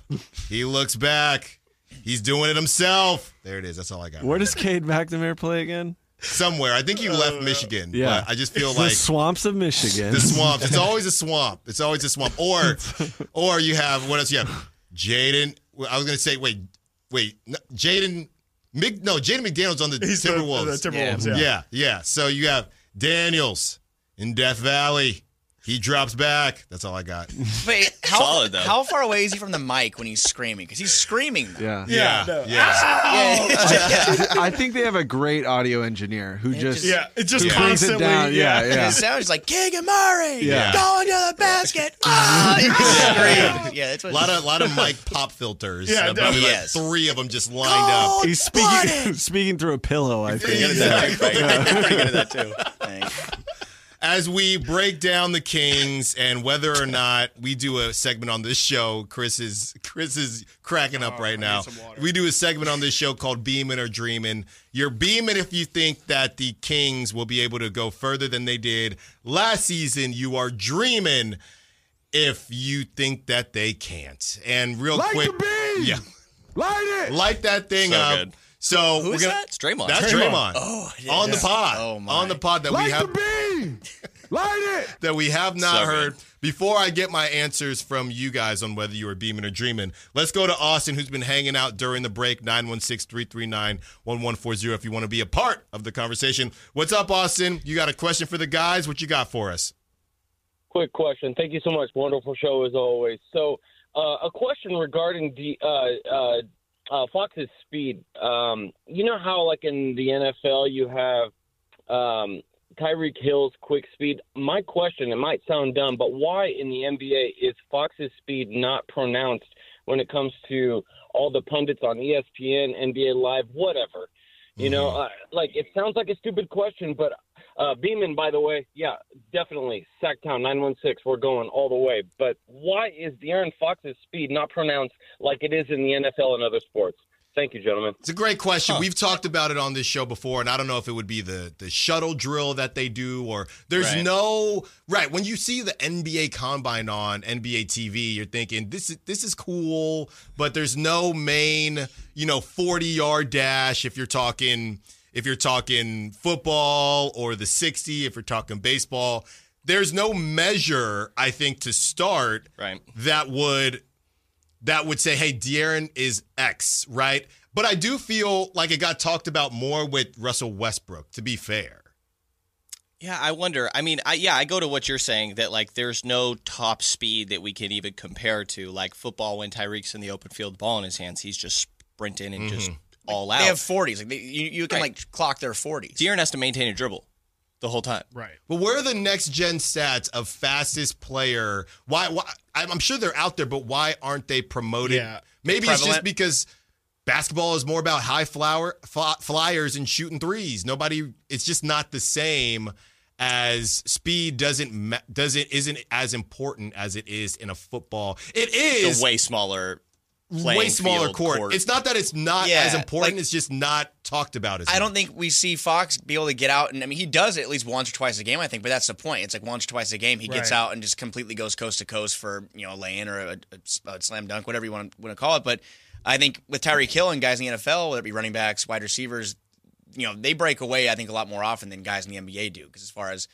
He looks back. He's doing it himself. There it is. That's all I got. Where does Cade McNamara play again? Somewhere. I think he left uh, Michigan. Yeah. But I just [laughs] feel like the like swamps of Michigan. the swamps. It's [laughs] always a swamp. It's always a swamp. Or, [laughs] or you have what else? You have Jaden. I was gonna say, wait, wait, Jaden. Mc, no, Jaden McDaniel's on the He's the, the Timberwolves. Timberwolves. Yeah. yeah, yeah. So you have Daniels in Death Valley. He drops back. That's all I got. [laughs] Wait, how, Solid, though. how far away is he from the mic when he's screaming? Because he's screaming. yeah. Yeah, no. yeah. Yeah. I think they have a great audio engineer who just, Yeah, it just who brings it constantly. down. Yeah, yeah. It sounds like Keegan Murray Yeah. going to the basket. [laughs] Ah, he screams. yeah, that's what A lot of lot of mic [laughs] pop filters. Yeah, Uh, probably like Yes. three of them just lined up. He's speaking speaking through a pillow. I think. Pretty good at that, right? Pretty good at that too. Thanks. As we break down the Kings and whether or not we do a segment on this show, Chris is Chris is cracking up right now. We do a segment on this show called Beaming or Dreaming. You're beaming if you think that the Kings will be able to go further than they did last season. You are dreaming if you think that they can't. And real Light quick, the beam! yeah, Light it. light that thing So up. good. So Who we're gonna. that? It's Draymond. That's Draymond. Draymond. Oh, yeah. on the pod. Oh, my. on the pod that we have the. Light it. [laughs] that we have not So good. heard. Before I get my answers from you guys on whether you were beaming or dreaming, let's go to Austin, who's been hanging out during the break, 916-339-1140 if you want to be a part of the conversation. What's up, Austin? You got a question for the guys? What you got for us? quick question. Thank you so much. Wonderful show as always. So, uh, a question regarding the uh, uh, uh, Fox's speed. Um, you know how, like in the NFL, you have um, Tyreek Hill's quick speed. My question, it might sound dumb, but why in the NBA is Fox's speed not pronounced when it comes to all the pundits on ESPN, NBA Live, whatever? You know, uh, like it sounds like a stupid question, but uh, Beeman, by the way, yeah, definitely. Sactown 916, we're going all the way. But why is De'Aaron Fox's speed not pronounced like it is in the NFL and other sports? Thank you, gentlemen. It's a great question. We've talked about it on this show before, and I don't know if it would be the the shuttle drill that they do, or there's Right. no right when you see the NBA Combine on NBA TV, you're thinking this is this is cool, but there's no main you know 40 yard dash if you're talking if you're talking football or the 60 if you're talking baseball. There's no measure I think to start Right. that would that would say, hey, De'Aaron is X, right? But I do feel like it got talked about more with Russell Westbrook, to be fair. Yeah, I wonder. I mean, I, yeah, I go to what you're saying that like there's no top speed that we can even compare to like football when Tyreek's in the open field, ball in his hands, he's just sprinting and just mm-hmm. All out. They have 40s. Like they, you, you can Right. like clock their 40s. De'Aaron has to maintain a dribble the whole time. Right. But where are the next gen stats of fastest player? Why? why I'm I'm sure they're out there, but why aren't they promoted? Yeah. Maybe it's just Prevalent. because basketball is more about high flower fly, flyers and shooting threes. Nobody. It's just not the same as speed doesn't ma- doesn't isn't as important as it is in a football. It It's is a way smaller, way smaller field, court. It's not that it's not Yeah, as important. like- it's just not talked about as. I don't think we see Fox be able to get out, and I mean he does it at least once or twice a game, I think. But that's the point. It's like once or twice a game he gets out and just completely goes coast to coast for you know a lay-in or a, a- a slam dunk, whatever you want to, want to call it. But I think with Tyreek Hill and guys in the NFL, whether it be running backs, wide receivers, you know they break away. I think a lot more often than guys in the NBA do. Because as far as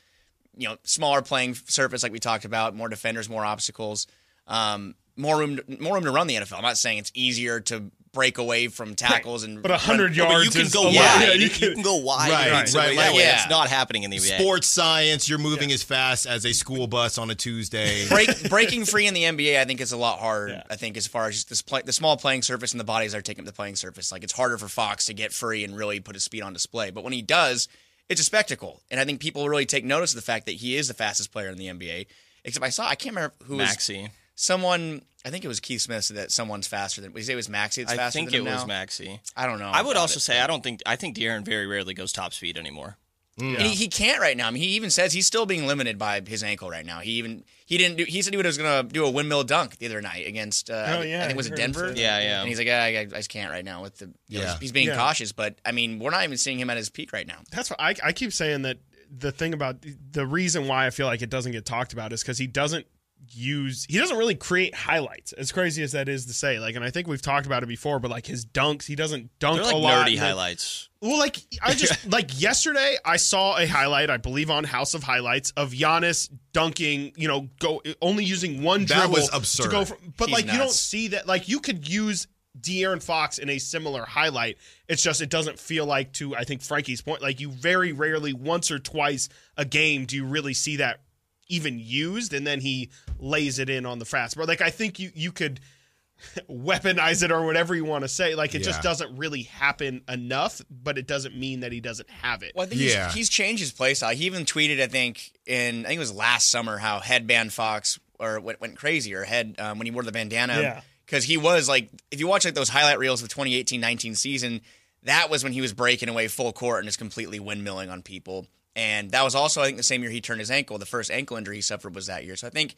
you know, smaller playing surface like we talked about, more defenders, more obstacles, um, more room, more room to run the NFL. I'm not saying it's easier to break away from tackles and But 100 No, but yards you can is go a lot. wide. Yeah, you, you can, can- go wide. Right, Right, right, That like- Yeah. it's not happening in the NBA. Sports science, you're moving as fast as a school bus on a Tuesday. [laughs] break, breaking free in the NBA, I think is a lot harder. I think as far as just this play, the small playing surface and the bodies that are taking up the playing surface, like it's harder for Fox to get free and really put his speed on display. But when he does, it's a spectacle, and I think people really take notice of the fact that he is the fastest player in the NBA. Except I saw, I can't remember who was Maxey. Someone. I think it was Keith Smith said that someone's faster than. We say it was Maxey. That's I faster think than it him was now? Maxey. I don't know. I would about also it. say I don't think I think De'Aaron very rarely goes top speed anymore. And he, he can't right now. I mean, he even says he's still being limited by his ankle right now. He even he didn't do. He said he was going to do a windmill dunk the other night against. Uh, Oh, yeah, I think was I it heard him Denver. say that. Yeah, yeah. And he's like, "Ah, I, I just can't right now with the. You know, Yeah. he's, he's being Yeah. cautious, but I mean, we're not even seeing him at his peak right now. That's what I, I keep saying that the thing about the reason why I feel like it doesn't get talked about is because he doesn't use he doesn't really create highlights as crazy as that is to say like and I think we've talked about it before but like his dunks he doesn't dunk They're like a lot nerdy and- highlights. well like I just [laughs] like yesterday I saw a highlight I believe on House of Highlights of Giannis dunking you know go only using one That dribble was to go from, but He's like you don't see that like you could use De'Aaron Fox in a similar highlight. It's just it doesn't feel like to I think Frankie's point. Like you very rarely once or twice a game do you really see that even used, and then he lays it in on the fast. But like I think you you could [laughs] weaponize it or whatever you want to say. Like it just doesn't really happen enough, but it doesn't mean that he doesn't have it. Well, I think Yeah. he's, he's changed his play style. He even tweeted, I think, in I think it was last summer, how headband Fox or went, went crazy or head um, when he wore the bandana. Yeah. Because he was like, if you watch like those highlight reels of 2018-19 season, that was when he was breaking away full court and just completely windmilling on people. And that was also, I think, the same year he turned his ankle. The first ankle injury he suffered was that year. So I think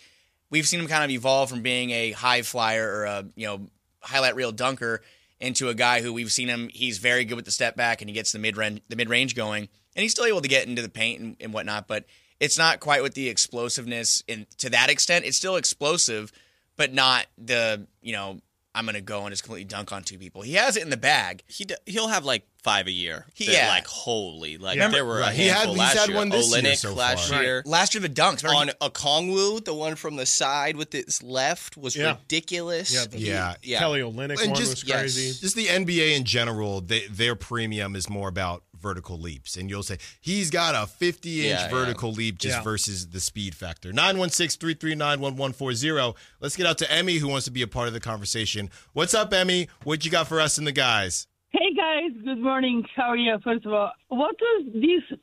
we've seen him kind of evolve from being a high flyer or a you know highlight reel dunker into a guy who we've seen him. He's very good with the step back and he gets the mid range the mid range going, and he's still able to get into the paint and, and whatnot. But it's not quite with the explosiveness in to that extent. It's still explosive, but not the you know I'm gonna go and just completely dunk on two people. He has it in the bag. He d- he'll have like five a year. He- that, yeah. like holy, like Yeah. there were Right. a He had- handful he's last had year. one this year Olynyk so last far. year. Last year the dunks Remember, Onyeka Okongwu, the one from the side with its left was Yeah. ridiculous. Yeah, the- Yeah. yeah. Kelly Olynyk And one just- was yes. crazy. Just the NBA in general, they, their premium is more about vertical leaps. And you'll say, he's got a 50 inch Yeah, yeah. vertical leap just Yeah. versus the speed factor. 916 339 1140. Let's get out to Emmy, who wants to be a part of the conversation. What's up, Emmy? What you got for us and the guys? Hey guys, good morning. How are you? First of all, what is this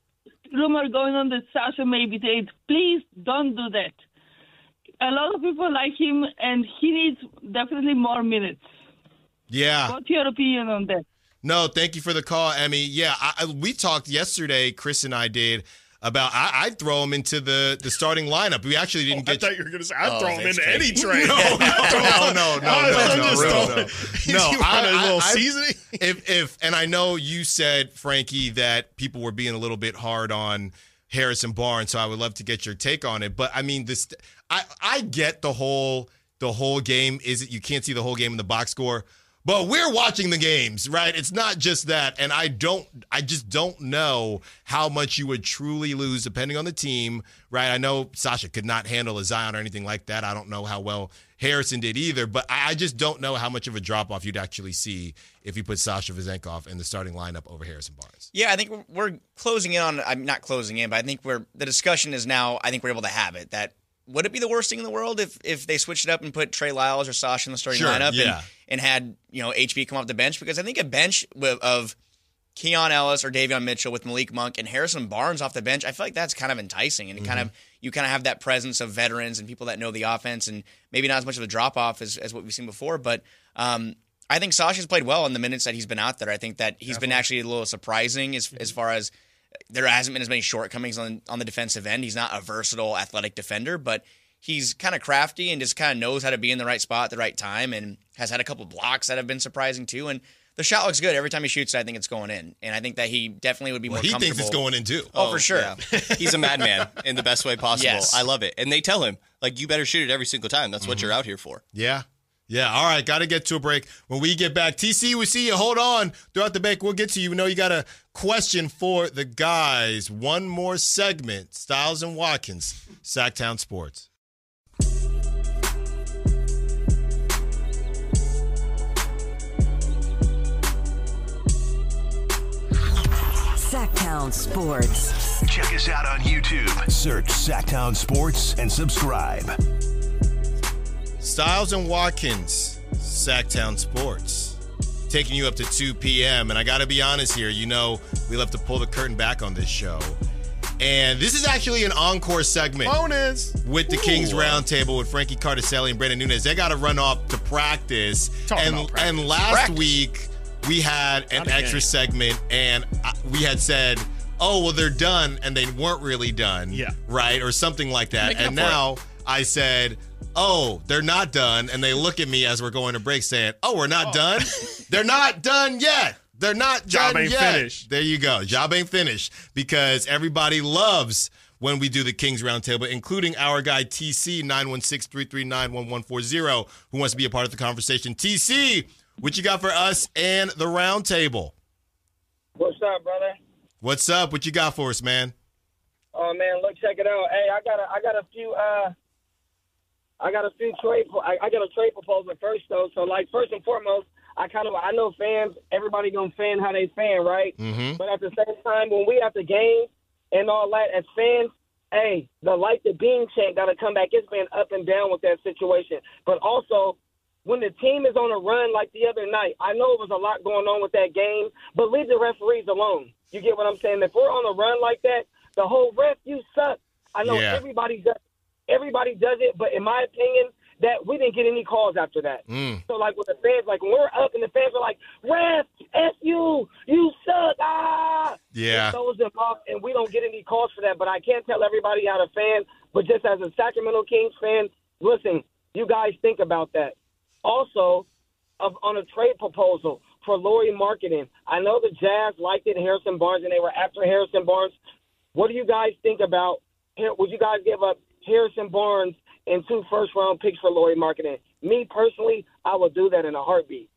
rumor going on that Sasha may be dead? Please don't do that. A lot of people like him, and he needs definitely more minutes. Yeah. What's your opinion on that? No, thank you for the call, Emmy. Yeah, I, I, we talked yesterday, Chris and I did, about I, I'd throw him into the, the starting lineup. We actually didn't oh, I get I thought you were going to say I'd Oh, throw him that's into any [laughs] trade. No, no, [laughs] no, no, [laughs] no, I'm no, no, no. No, you I- want a I- little I- seasoning. if if and I know you said Frankie that people were being a little bit hard on Harrison Barnes, so I would love to get your take on it. But I mean, this I I get the whole the whole game is it you can't see the whole game in the box score. But we're watching the games, right? It's not just that. And I don't, I just don't know how much you would truly lose depending on the team, right? I know Sasha could not handle a Zion or anything like that. I don't know how well Harrison did either, but I just don't know how much of a drop off you'd actually see if you put Sasha Vezenkov in the starting lineup over Harrison Barnes. Yeah, I think we're closing in on. I'm not closing in, but I think we're the discussion is now. I think we're able to have it. That would it be the worst thing in the world if if they switched it up and put Trey Lyles or Sasha in the starting Sure, lineup yeah. and, and had you know HB come off the bench? Because I think a bench with, of Keon Ellis or Davion Mitchell with Malik Monk and Harrison Barnes off the bench, I feel like that's kind of enticing and it kind of you kind of have that presence of veterans and people that know the offense and maybe not as much of a drop off as, as what we've seen before, but. Um, I think Sasha's played well in the minutes that he's been out there. I think that he's been actually a little surprising as as far as there hasn't been as many shortcomings on on the defensive end. He's not a versatile athletic defender, but he's kind of crafty and just kind of knows how to be in the right spot at the right time and has had a couple blocks that have been surprising too. And the shot looks good every time he shoots. I think it's going in, and I think that he definitely would be Well, more. he comfortable. thinks it's going in too. Oh, for sure. Oh, yeah. He's a madman in the best way possible. [laughs] Yes. I love it. And they tell him, like, you better shoot it every single time. That's what mm-hmm. you're out here for. Yeah. Yeah. All right. Got to get to a break. When we get back, TC, we see you. Hold on. Throughout the break, we'll get to you. We know you got a question for the guys. One more segment. Stiles and Watkins, Sactown Sports. Sactown Sports. Check us out on YouTube. Search Sactown Sports and subscribe. Stiles and Watkins, Sactown Sports. Taking you up to 2 p.m. And I got to be honest here, you know, we love to pull the curtain back on this show. And this is actually an encore segment. Bonus. with the Kings Roundtable with Frankie Cartoscelli and Brenden Nunes. They got to run off to practice. Talking and about practice. and last Practice. week we had an Not extra segment, and we had said oh well they're done and they weren't really done. Yeah. Right? Or something like that. And now I said, Oh, they're not done. And they look at me as we're going to break saying, Oh, we're not done? [laughs] they're not done yet. They're not Job done ain't yet. finished. There you go. Job ain't finished because everybody loves when we do the Kings Roundtable, including our guy TC 916-339-1140, who wants to be a part of the conversation. TC, what you got for us and the roundtable? What's up, brother? What's up? What you got for us, man? Oh man, look, check it out. Hey, I got a, I got a few, uh, I got a few trade, I, I got a trade proposal first though. So like, first and foremost, I kind of, I know fans, everybody gonna fan how they fan, right? Mm-hmm. But at the same time, when we at the game and all that, as fans, hey, the light the beam chant got to come back. It's been up and down with that situation. But also, when the team is on a run like the other night, I know it was a lot going on with that game, but leave the referees alone. You get what I'm saying? If we're on a run like that, the whole ref, you suck. I know Yeah. everybody does. Everybody does it, but in my opinion, that we didn't get any calls after that. Mm. So like with the fans, like when we're up and the fans are like, "Ref, f you, you suck," ah, Yeah. it throws them off, and we don't get any calls for that. But I can't tell everybody how to fan. But just as a Sacramento Kings fan, listen, you guys think about that. Also, of, on a trade proposal for Lauri Markkanen, I know the Jazz liked it, Harrison Barnes, and they were after Harrison Barnes. What do you guys think about? Would you guys give up Harrison Barnes and two first round picks for Lauri Markkanen? Me personally, I will do that in a heartbeat.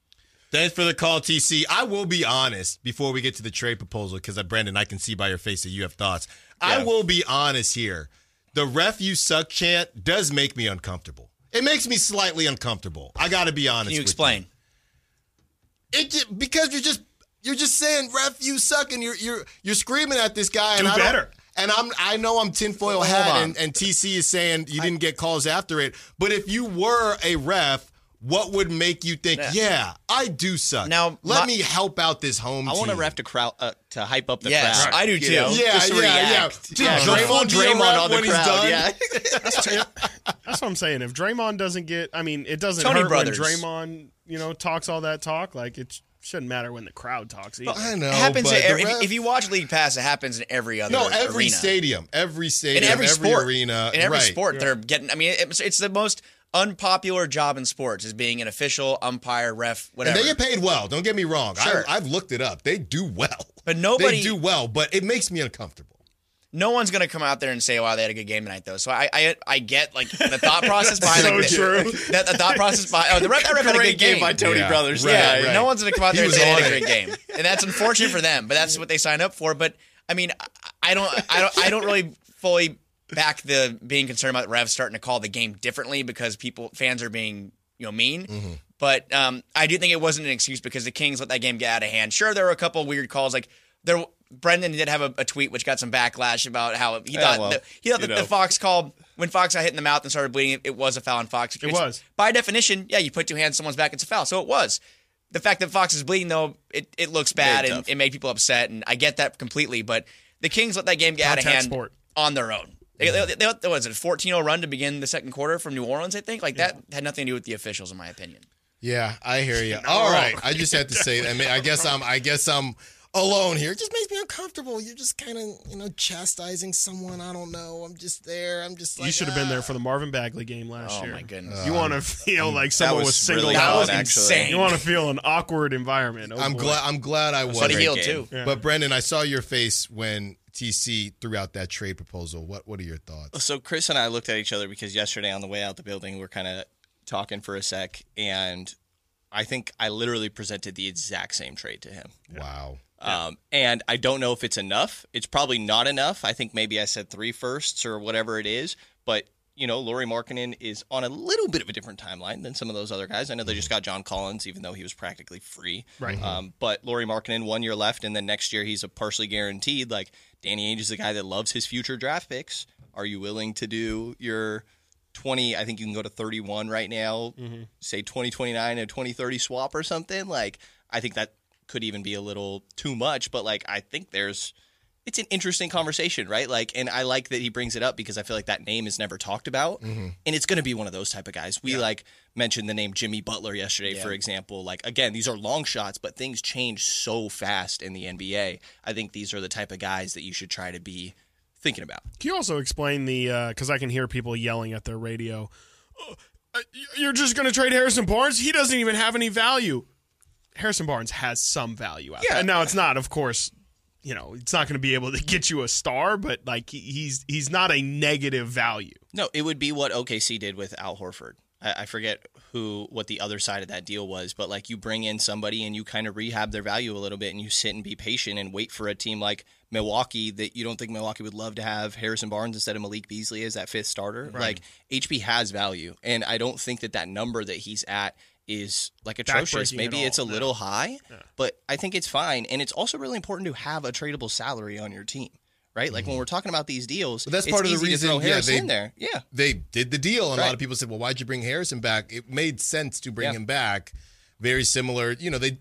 Thanks for the call, TC. I will be honest before we get to the trade proposal because, uh, Brandon, I can see by your face that you have thoughts. I will be honest here. The ref you suck chant does make me uncomfortable. It makes me slightly uncomfortable. I got to be honest. Can you with explain? It ju- because you're just you're just saying ref you suck and you're you're you're screaming at this guy and Do I don't- better. And I'm I know I'm tinfoil hat and, and TC is saying you didn't get calls after it. But if you were a ref, what would make you think, Yeah. yeah, I do suck? Now, let my- me help out this home I team. want a ref to crowd uh, to hype up the Yes, crowd. I do you too. know, Yeah, just to yeah, yeah. react. Dude, Yeah, Draymond full be a Draymond on the when he's crowd. done? Yeah. That's what I'm saying. If Draymond doesn't get, I mean, it doesn't Tony hurt Brothers. when Draymond, you know, talks all that talk. Like it shouldn't matter when the crowd talks. Either. I know. It happens. but In every, if, ref- if you watch League Pass, it happens in every other no, every arena. stadium, every stadium, in every, sport, arena, in every right. sport, they're getting. I mean, it's, it's the most unpopular job in sports is being an official, umpire, ref, whatever. And they get paid well. Don't get me wrong. Sure. I, I've looked it up. They do well. But nobody- they do well, but it makes me uncomfortable. No one's gonna come out there and say, "Wow, they had a good game tonight," though. So I, I, I get like the [laughs] thought process behind So like, the, true. That the thought process behind. Oh, the ref, that ref had a good game game by Tony Yeah, Brothers. right, yeah, right. No one's gonna come out there and say they had a great game, and that's unfortunate for them. But that's what they signed up for. But I mean, I- I don't, I don't, I don't really fully back the being concerned about refs starting to call the game differently because people fans are being you know mean. Mm-hmm. But um, I do think it wasn't an excuse because the Kings let that game get out of hand. Sure, there were a couple weird calls like there. Brenden did have a, a tweet which got some backlash about how he Yeah, thought well, that, he thought that know. the Fox called when Fox got hit in the mouth and started bleeding. It, it was a foul on Fox. It was. by definition. Yeah, you put two hands on someone's back, it's a foul. So it was. The fact that Fox is bleeding though, it, it looks bad Very and tough. it made people upset, and I get that completely. But the Kings let that game get out of hand sport. on their own. They, they, they, they, what was it, a 14-0 run to begin the second quarter from New Orleans? I think like that had nothing to do with the officials, in my opinion. Yeah, I hear you. [laughs] All right, I just had to say that. I mean, I guess I'm, I guess I'm alone here. It just makes me uncomfortable. You're just kind of, you know, chastising someone. I don't know. I'm just there. I'm just like. you should have been there ah. for the Marvin Bagley game last Oh year. Oh, my goodness. You want to feel like someone was, was singled really That out. was actually. insane. You want to feel an awkward environment. Oh, I'm boy. glad. I'm glad I was. Buddy great Hield game. too. Yeah. But Brenden, I saw your face when TC threw out that trade proposal. What What are your thoughts? So Chris and I looked at each other because yesterday on the way out the building we are kind of talking for a sec, and I think I literally presented the exact same trade to him. Wow. Um, and I don't know if it's enough. It's probably not enough. I think maybe I said three firsts or whatever it is. But you know, Lauri Markkanen is on a little bit of a different timeline than some of those other guys. I know they just got John Collins, even though he was practically free. Right. Um, but Lauri Markkanen, one year left, and then next year he's a partially guaranteed. Like Danny Ainge is a guy that loves his future draft picks. Are you willing to do your 20 i think you can go to 31 right now say 2029 and 2030 swap or something like i think that could even be a little too much but like i think there's it's an interesting conversation, right? Like, and I like that he brings it up because I feel like that name is never talked about, Mhm. and it's going to be one of those type of guys. We like mentioned the name Jimmy Butler yesterday, Yeah. for example. Like, again, these are long shots, but things change so fast in the NBA. I think these are the type of guys that you should try to be thinking about. Can you also explain the because I can hear people yelling at their radio? "Oh, uh, You're just going to trade Harrison Barnes? He doesn't even have any value. Harrison Barnes has some value out Yeah. there. And now it's [laughs] not, of course, you know, it's not going to be able to [laughs] get you a star, but like he's he's not a negative value. No, it would be what OKC did with Al Horford. I, I forget who what the other side of that deal was, but like you bring in somebody and you kind of rehab their value a little bit, and you sit and be patient and wait for a team like Milwaukee that you don't think Milwaukee would love to have Harrison Barnes instead of Malik Beasley as that fifth starter. Right. Like HB has value, and I don't think that that number that he's at is like atrocious. Maybe it's a little high, but I think it's fine, and it's also really important to have a tradable salary on your team. Right, like when we're talking about these deals, But that's part of the reason. yeah, they in there. Yeah, they did the deal, and a lot of people said, "Well, why'd you bring Harrison back?" It made sense to bring Yeah. him back. Very similar, you know. They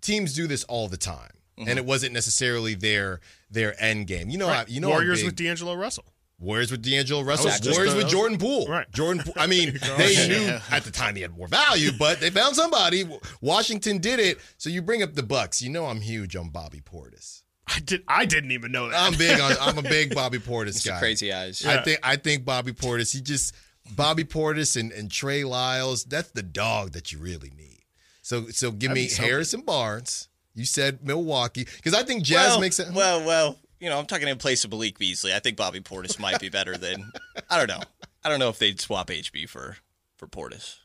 teams do this all the time, Mm-hmm. and it wasn't necessarily their their end game. You know, I, you know, Warriors with D'Angelo Russell. Warriors with D'Angelo Russell. was Warriors a- with Jordan Poole. Right. Jordan. Poole. I mean, [laughs] they knew at the time he had more value, but they found somebody. Washington did it. So you bring up the Bucks. You know, I'm huge on Bobby Portis. I did. I didn't even know that. I'm big on. I'm a big [laughs] Bobby Portis guy. crazy eyes. I think. I think Bobby Portis. He just Bobby Portis and, and Trey Lyles. That's the dog that you really need. So so give That'd me. Harrison Barnes. You said Milwaukee because I think Jazz well, makes it. Well, well, you know, I'm talking in place of Malik Beasley. I think Bobby Portis might be better than. I don't know. I don't know if they'd swap HB for for Portis.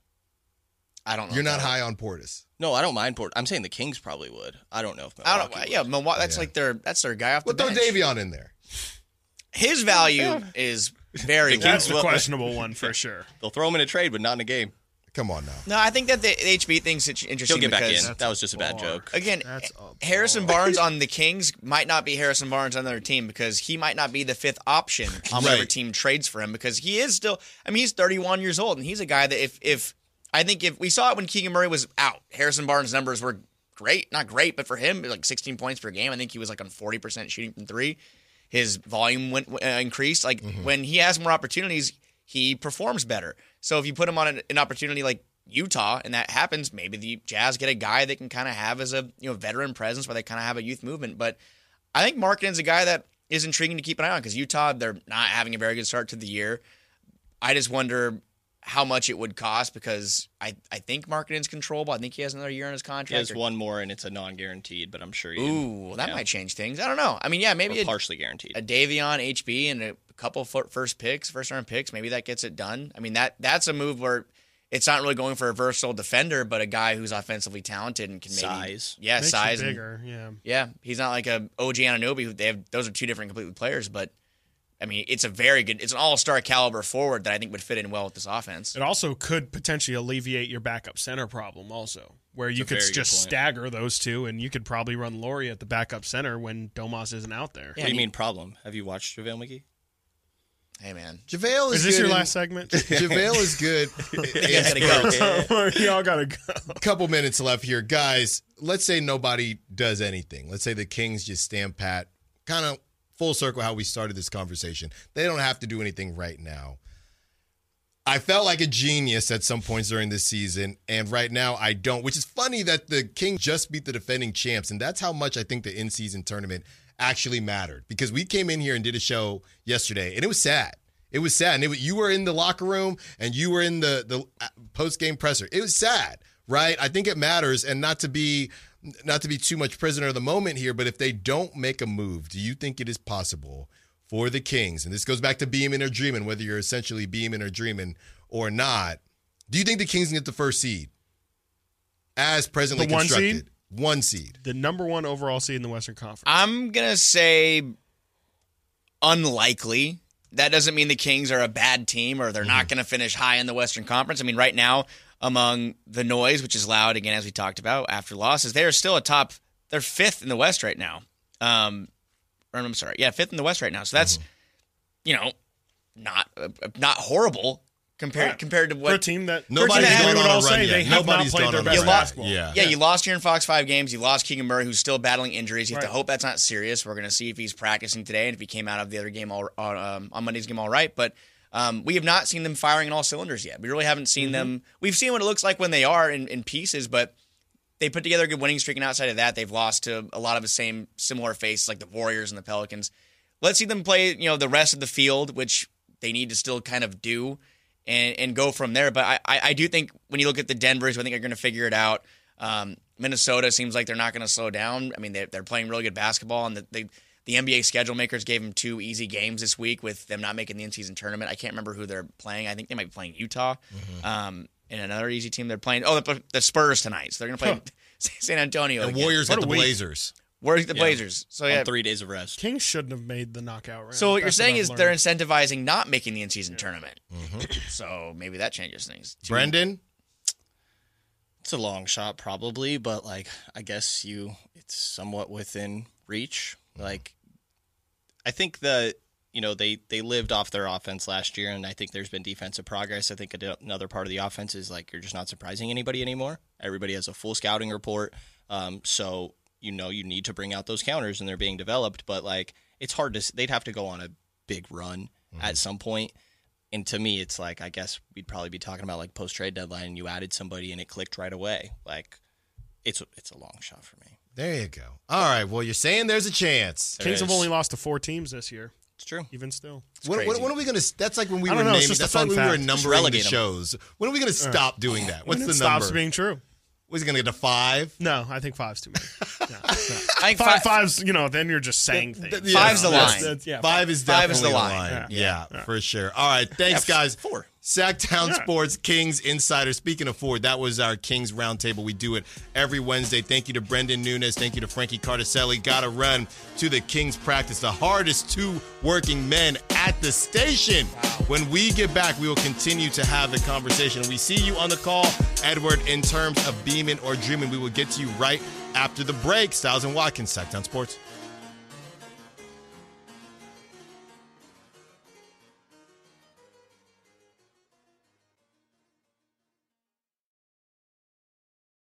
I don't know. You're not that- high on Portis. No, I don't mind Portis. I'm saying the Kings probably would. I don't know if I don't. would. Yeah, Milwaukee. That's Yeah. like their. That's their guy off Well, the throw. Davion in there. His value is very low. That's the questionable one for [laughs] sure. They'll throw him in a trade, but not in a game. Come on now. No, I think that the HB thing's int- He'll interesting get back because in. That was just a bad joke. again, a Harrison Barnes [laughs] on the Kings might not be Harrison Barnes on their team because he might not be the fifth option [laughs] on whatever Right. team trades for him because he is still. I mean, he's 31 years old and he's a guy that if if I think if we saw it when Keegan Murray was out, Harrison Barnes' numbers were great, not great, but for him, like 16 points per game. I think he was like on 40 percent shooting from three. His volume went uh, increased. Like when he has more opportunities, he performs better. So if you put him on an, an opportunity like Utah and that happens, maybe the Jazz get a guy they can kind of have as a you know veteran presence where they kind of have a youth movement. But I think Markkanen's a guy that is intriguing to keep an eye on because Utah they're not having a very good start to the year. I just wonder how much it would cost because I, I think Markkanen's controllable. I think he has another year on his He contract. has or- one more, and it's a non-guaranteed, but I'm sure. You, Ooh, that yeah. might change things. I don't know. I mean, yeah, maybe or a, partially guaranteed. a Davion HB and a couple fir- first picks, first round picks. Maybe that gets it done. I mean that that's a move where it's not really going for a versatile defender, but a guy who's offensively talented and can maybe Size. yeah, Makes you size, and- Yeah. yeah. He's not like a OG Anunoby. Who they have those are two different completely players, but I mean it's a very good, it's an all star caliber forward that I think would fit in well with this offense. It also could potentially alleviate your backup center problem, also, where you could just stagger those two, and you could probably run Lauri at the backup center when Domas isn't out there. Yeah, what do you mean problem? Have you watched JaVale McGee? Hey man, JaVale is Is this good your in- last segment? [laughs] JaVale is good. [laughs] You guys gotta go. [laughs] Y'all gotta go. couple minutes left here, guys. Let's say nobody does anything. Let's say the Kings just stand pat, kind of full circle how we started this conversation. They don't have to do anything right now. I felt like a genius at some points during this season, and right now I don't. Which is funny that the Kings just beat the defending champs, and that's how much I think the in-season tournament actually mattered. Because we came in here and did a show yesterday, and it was sad. It was sad, and it you were in the locker room and you were in the the uh, post game presser. It was sad, right? I think it matters, and not to be not to be too much prisoner of the moment here, but if they don't make a move, do you think it is possible for the Kings? And this goes back to beaming or dreaming, whether you're essentially beaming or dreaming or not. Do you think the Kings can get the first seed as presently The one constructed? seed? One seed. The number one overall seed in the Western Conference. I'm gonna say unlikely. That doesn't mean the Kings are a bad team or they're not mm-hmm. going to finish high in the Western Conference. I mean, right now, among the noise, which is loud again, as we talked about after losses, they are still a top. They're fifth in the West right now. Um, or I'm sorry, yeah, fifth in the West right now. So that's you know not uh, not horrible. compared Right. compared to what For a team that Nobody's for a team that going on a run say yet. they have Nobody's not played gone their on a best basketball. Yeah. Yeah, you lost here in Fox five games. You lost Keegan Murray, who's still battling injuries. You have to hope that's not serious. We're going to see if he's practicing today and if he came out of the other game all, um, on Monday's game all right. But um, we have not seen them firing in all cylinders yet. We really haven't Mm-hmm. seen them. We've seen what it looks like when they are in, in pieces, but they put together a good winning streak. And outside of that, they've lost to a lot of the same similar faces like the Warriors and the Pelicans. Let's see them play, you know, the rest of the field, which they need to still kind of do and, and go from there. But I, I, I do think when you look at the Denvers, I think they're going to figure it out. Um, Minnesota seems like they're not going to slow down. I mean, they, they're playing really good basketball, and the, they, the NBA schedule makers gave them two easy games this week with them not making the in-season tournament. I can't remember who they're playing. I think they might be playing Utah. Mm-hmm. Um, and another easy team they're playing. Oh, the, the Spurs tonight. So they're going to play [laughs] San Antonio. And again. Warriors What at the week. Blazers. Warriors, the Blazers. So yeah. on three days of rest. Kings shouldn't have made the knockout round. So what you're saying I've is they're incentivizing not making the in-season tournament. Mm-hmm. [clears throat] So maybe that changes things. Two- Brenden, It's a long shot, probably, but like I guess you, it's somewhat within reach. Mm-hmm. Like, I think that you know they they lived off their offense last year, and I think there's been defensive progress. I think another part of the offense is like you're just not surprising anybody anymore. Everybody has a full scouting report, um, so you know you need to bring out those counters, and they're being developed. But like it's hard to. They'd have to go on a big run at some point. And to me, it's like I guess we'd probably be talking about like post trade deadline. And you added somebody and it clicked right away. Like it's it's a long shot for me. There you go. All right. Well, you're saying there's a chance. Kings have only lost to four teams this year. It's true. Even still. When, when, when are we going to? That's like when we I were don't know, naming. That's like fun when we were fact. Just numbering the relegate 'em. shows. When are we going to uh, stop doing that? What's when the it number? stops being true. Was he going to get to five? No, I think five's too many. [laughs] No, no. I think Five, five, five's, you know, then you're just saying things. Th- Five's the that's- line. That's- yeah, Five is Five definitely is the a line. line. Yeah. Yeah, for sure. All right, thanks, Yeah, guys. four. Sactown Yeah. Sports Kings Insider. Speaking of Ford, that was our Kings Roundtable. We do it every Wednesday. Thank you to Brenden Nunes. Thank you to Frankie Cartoscelli. Got to run to the Kings practice. The hardest two working men at the station. When we get back, we will continue to have the conversation. We see you on the call, Edward, in terms of beaming or dreaming. We will get to you right after the break. Stiles and Watkins, Sactown Sports.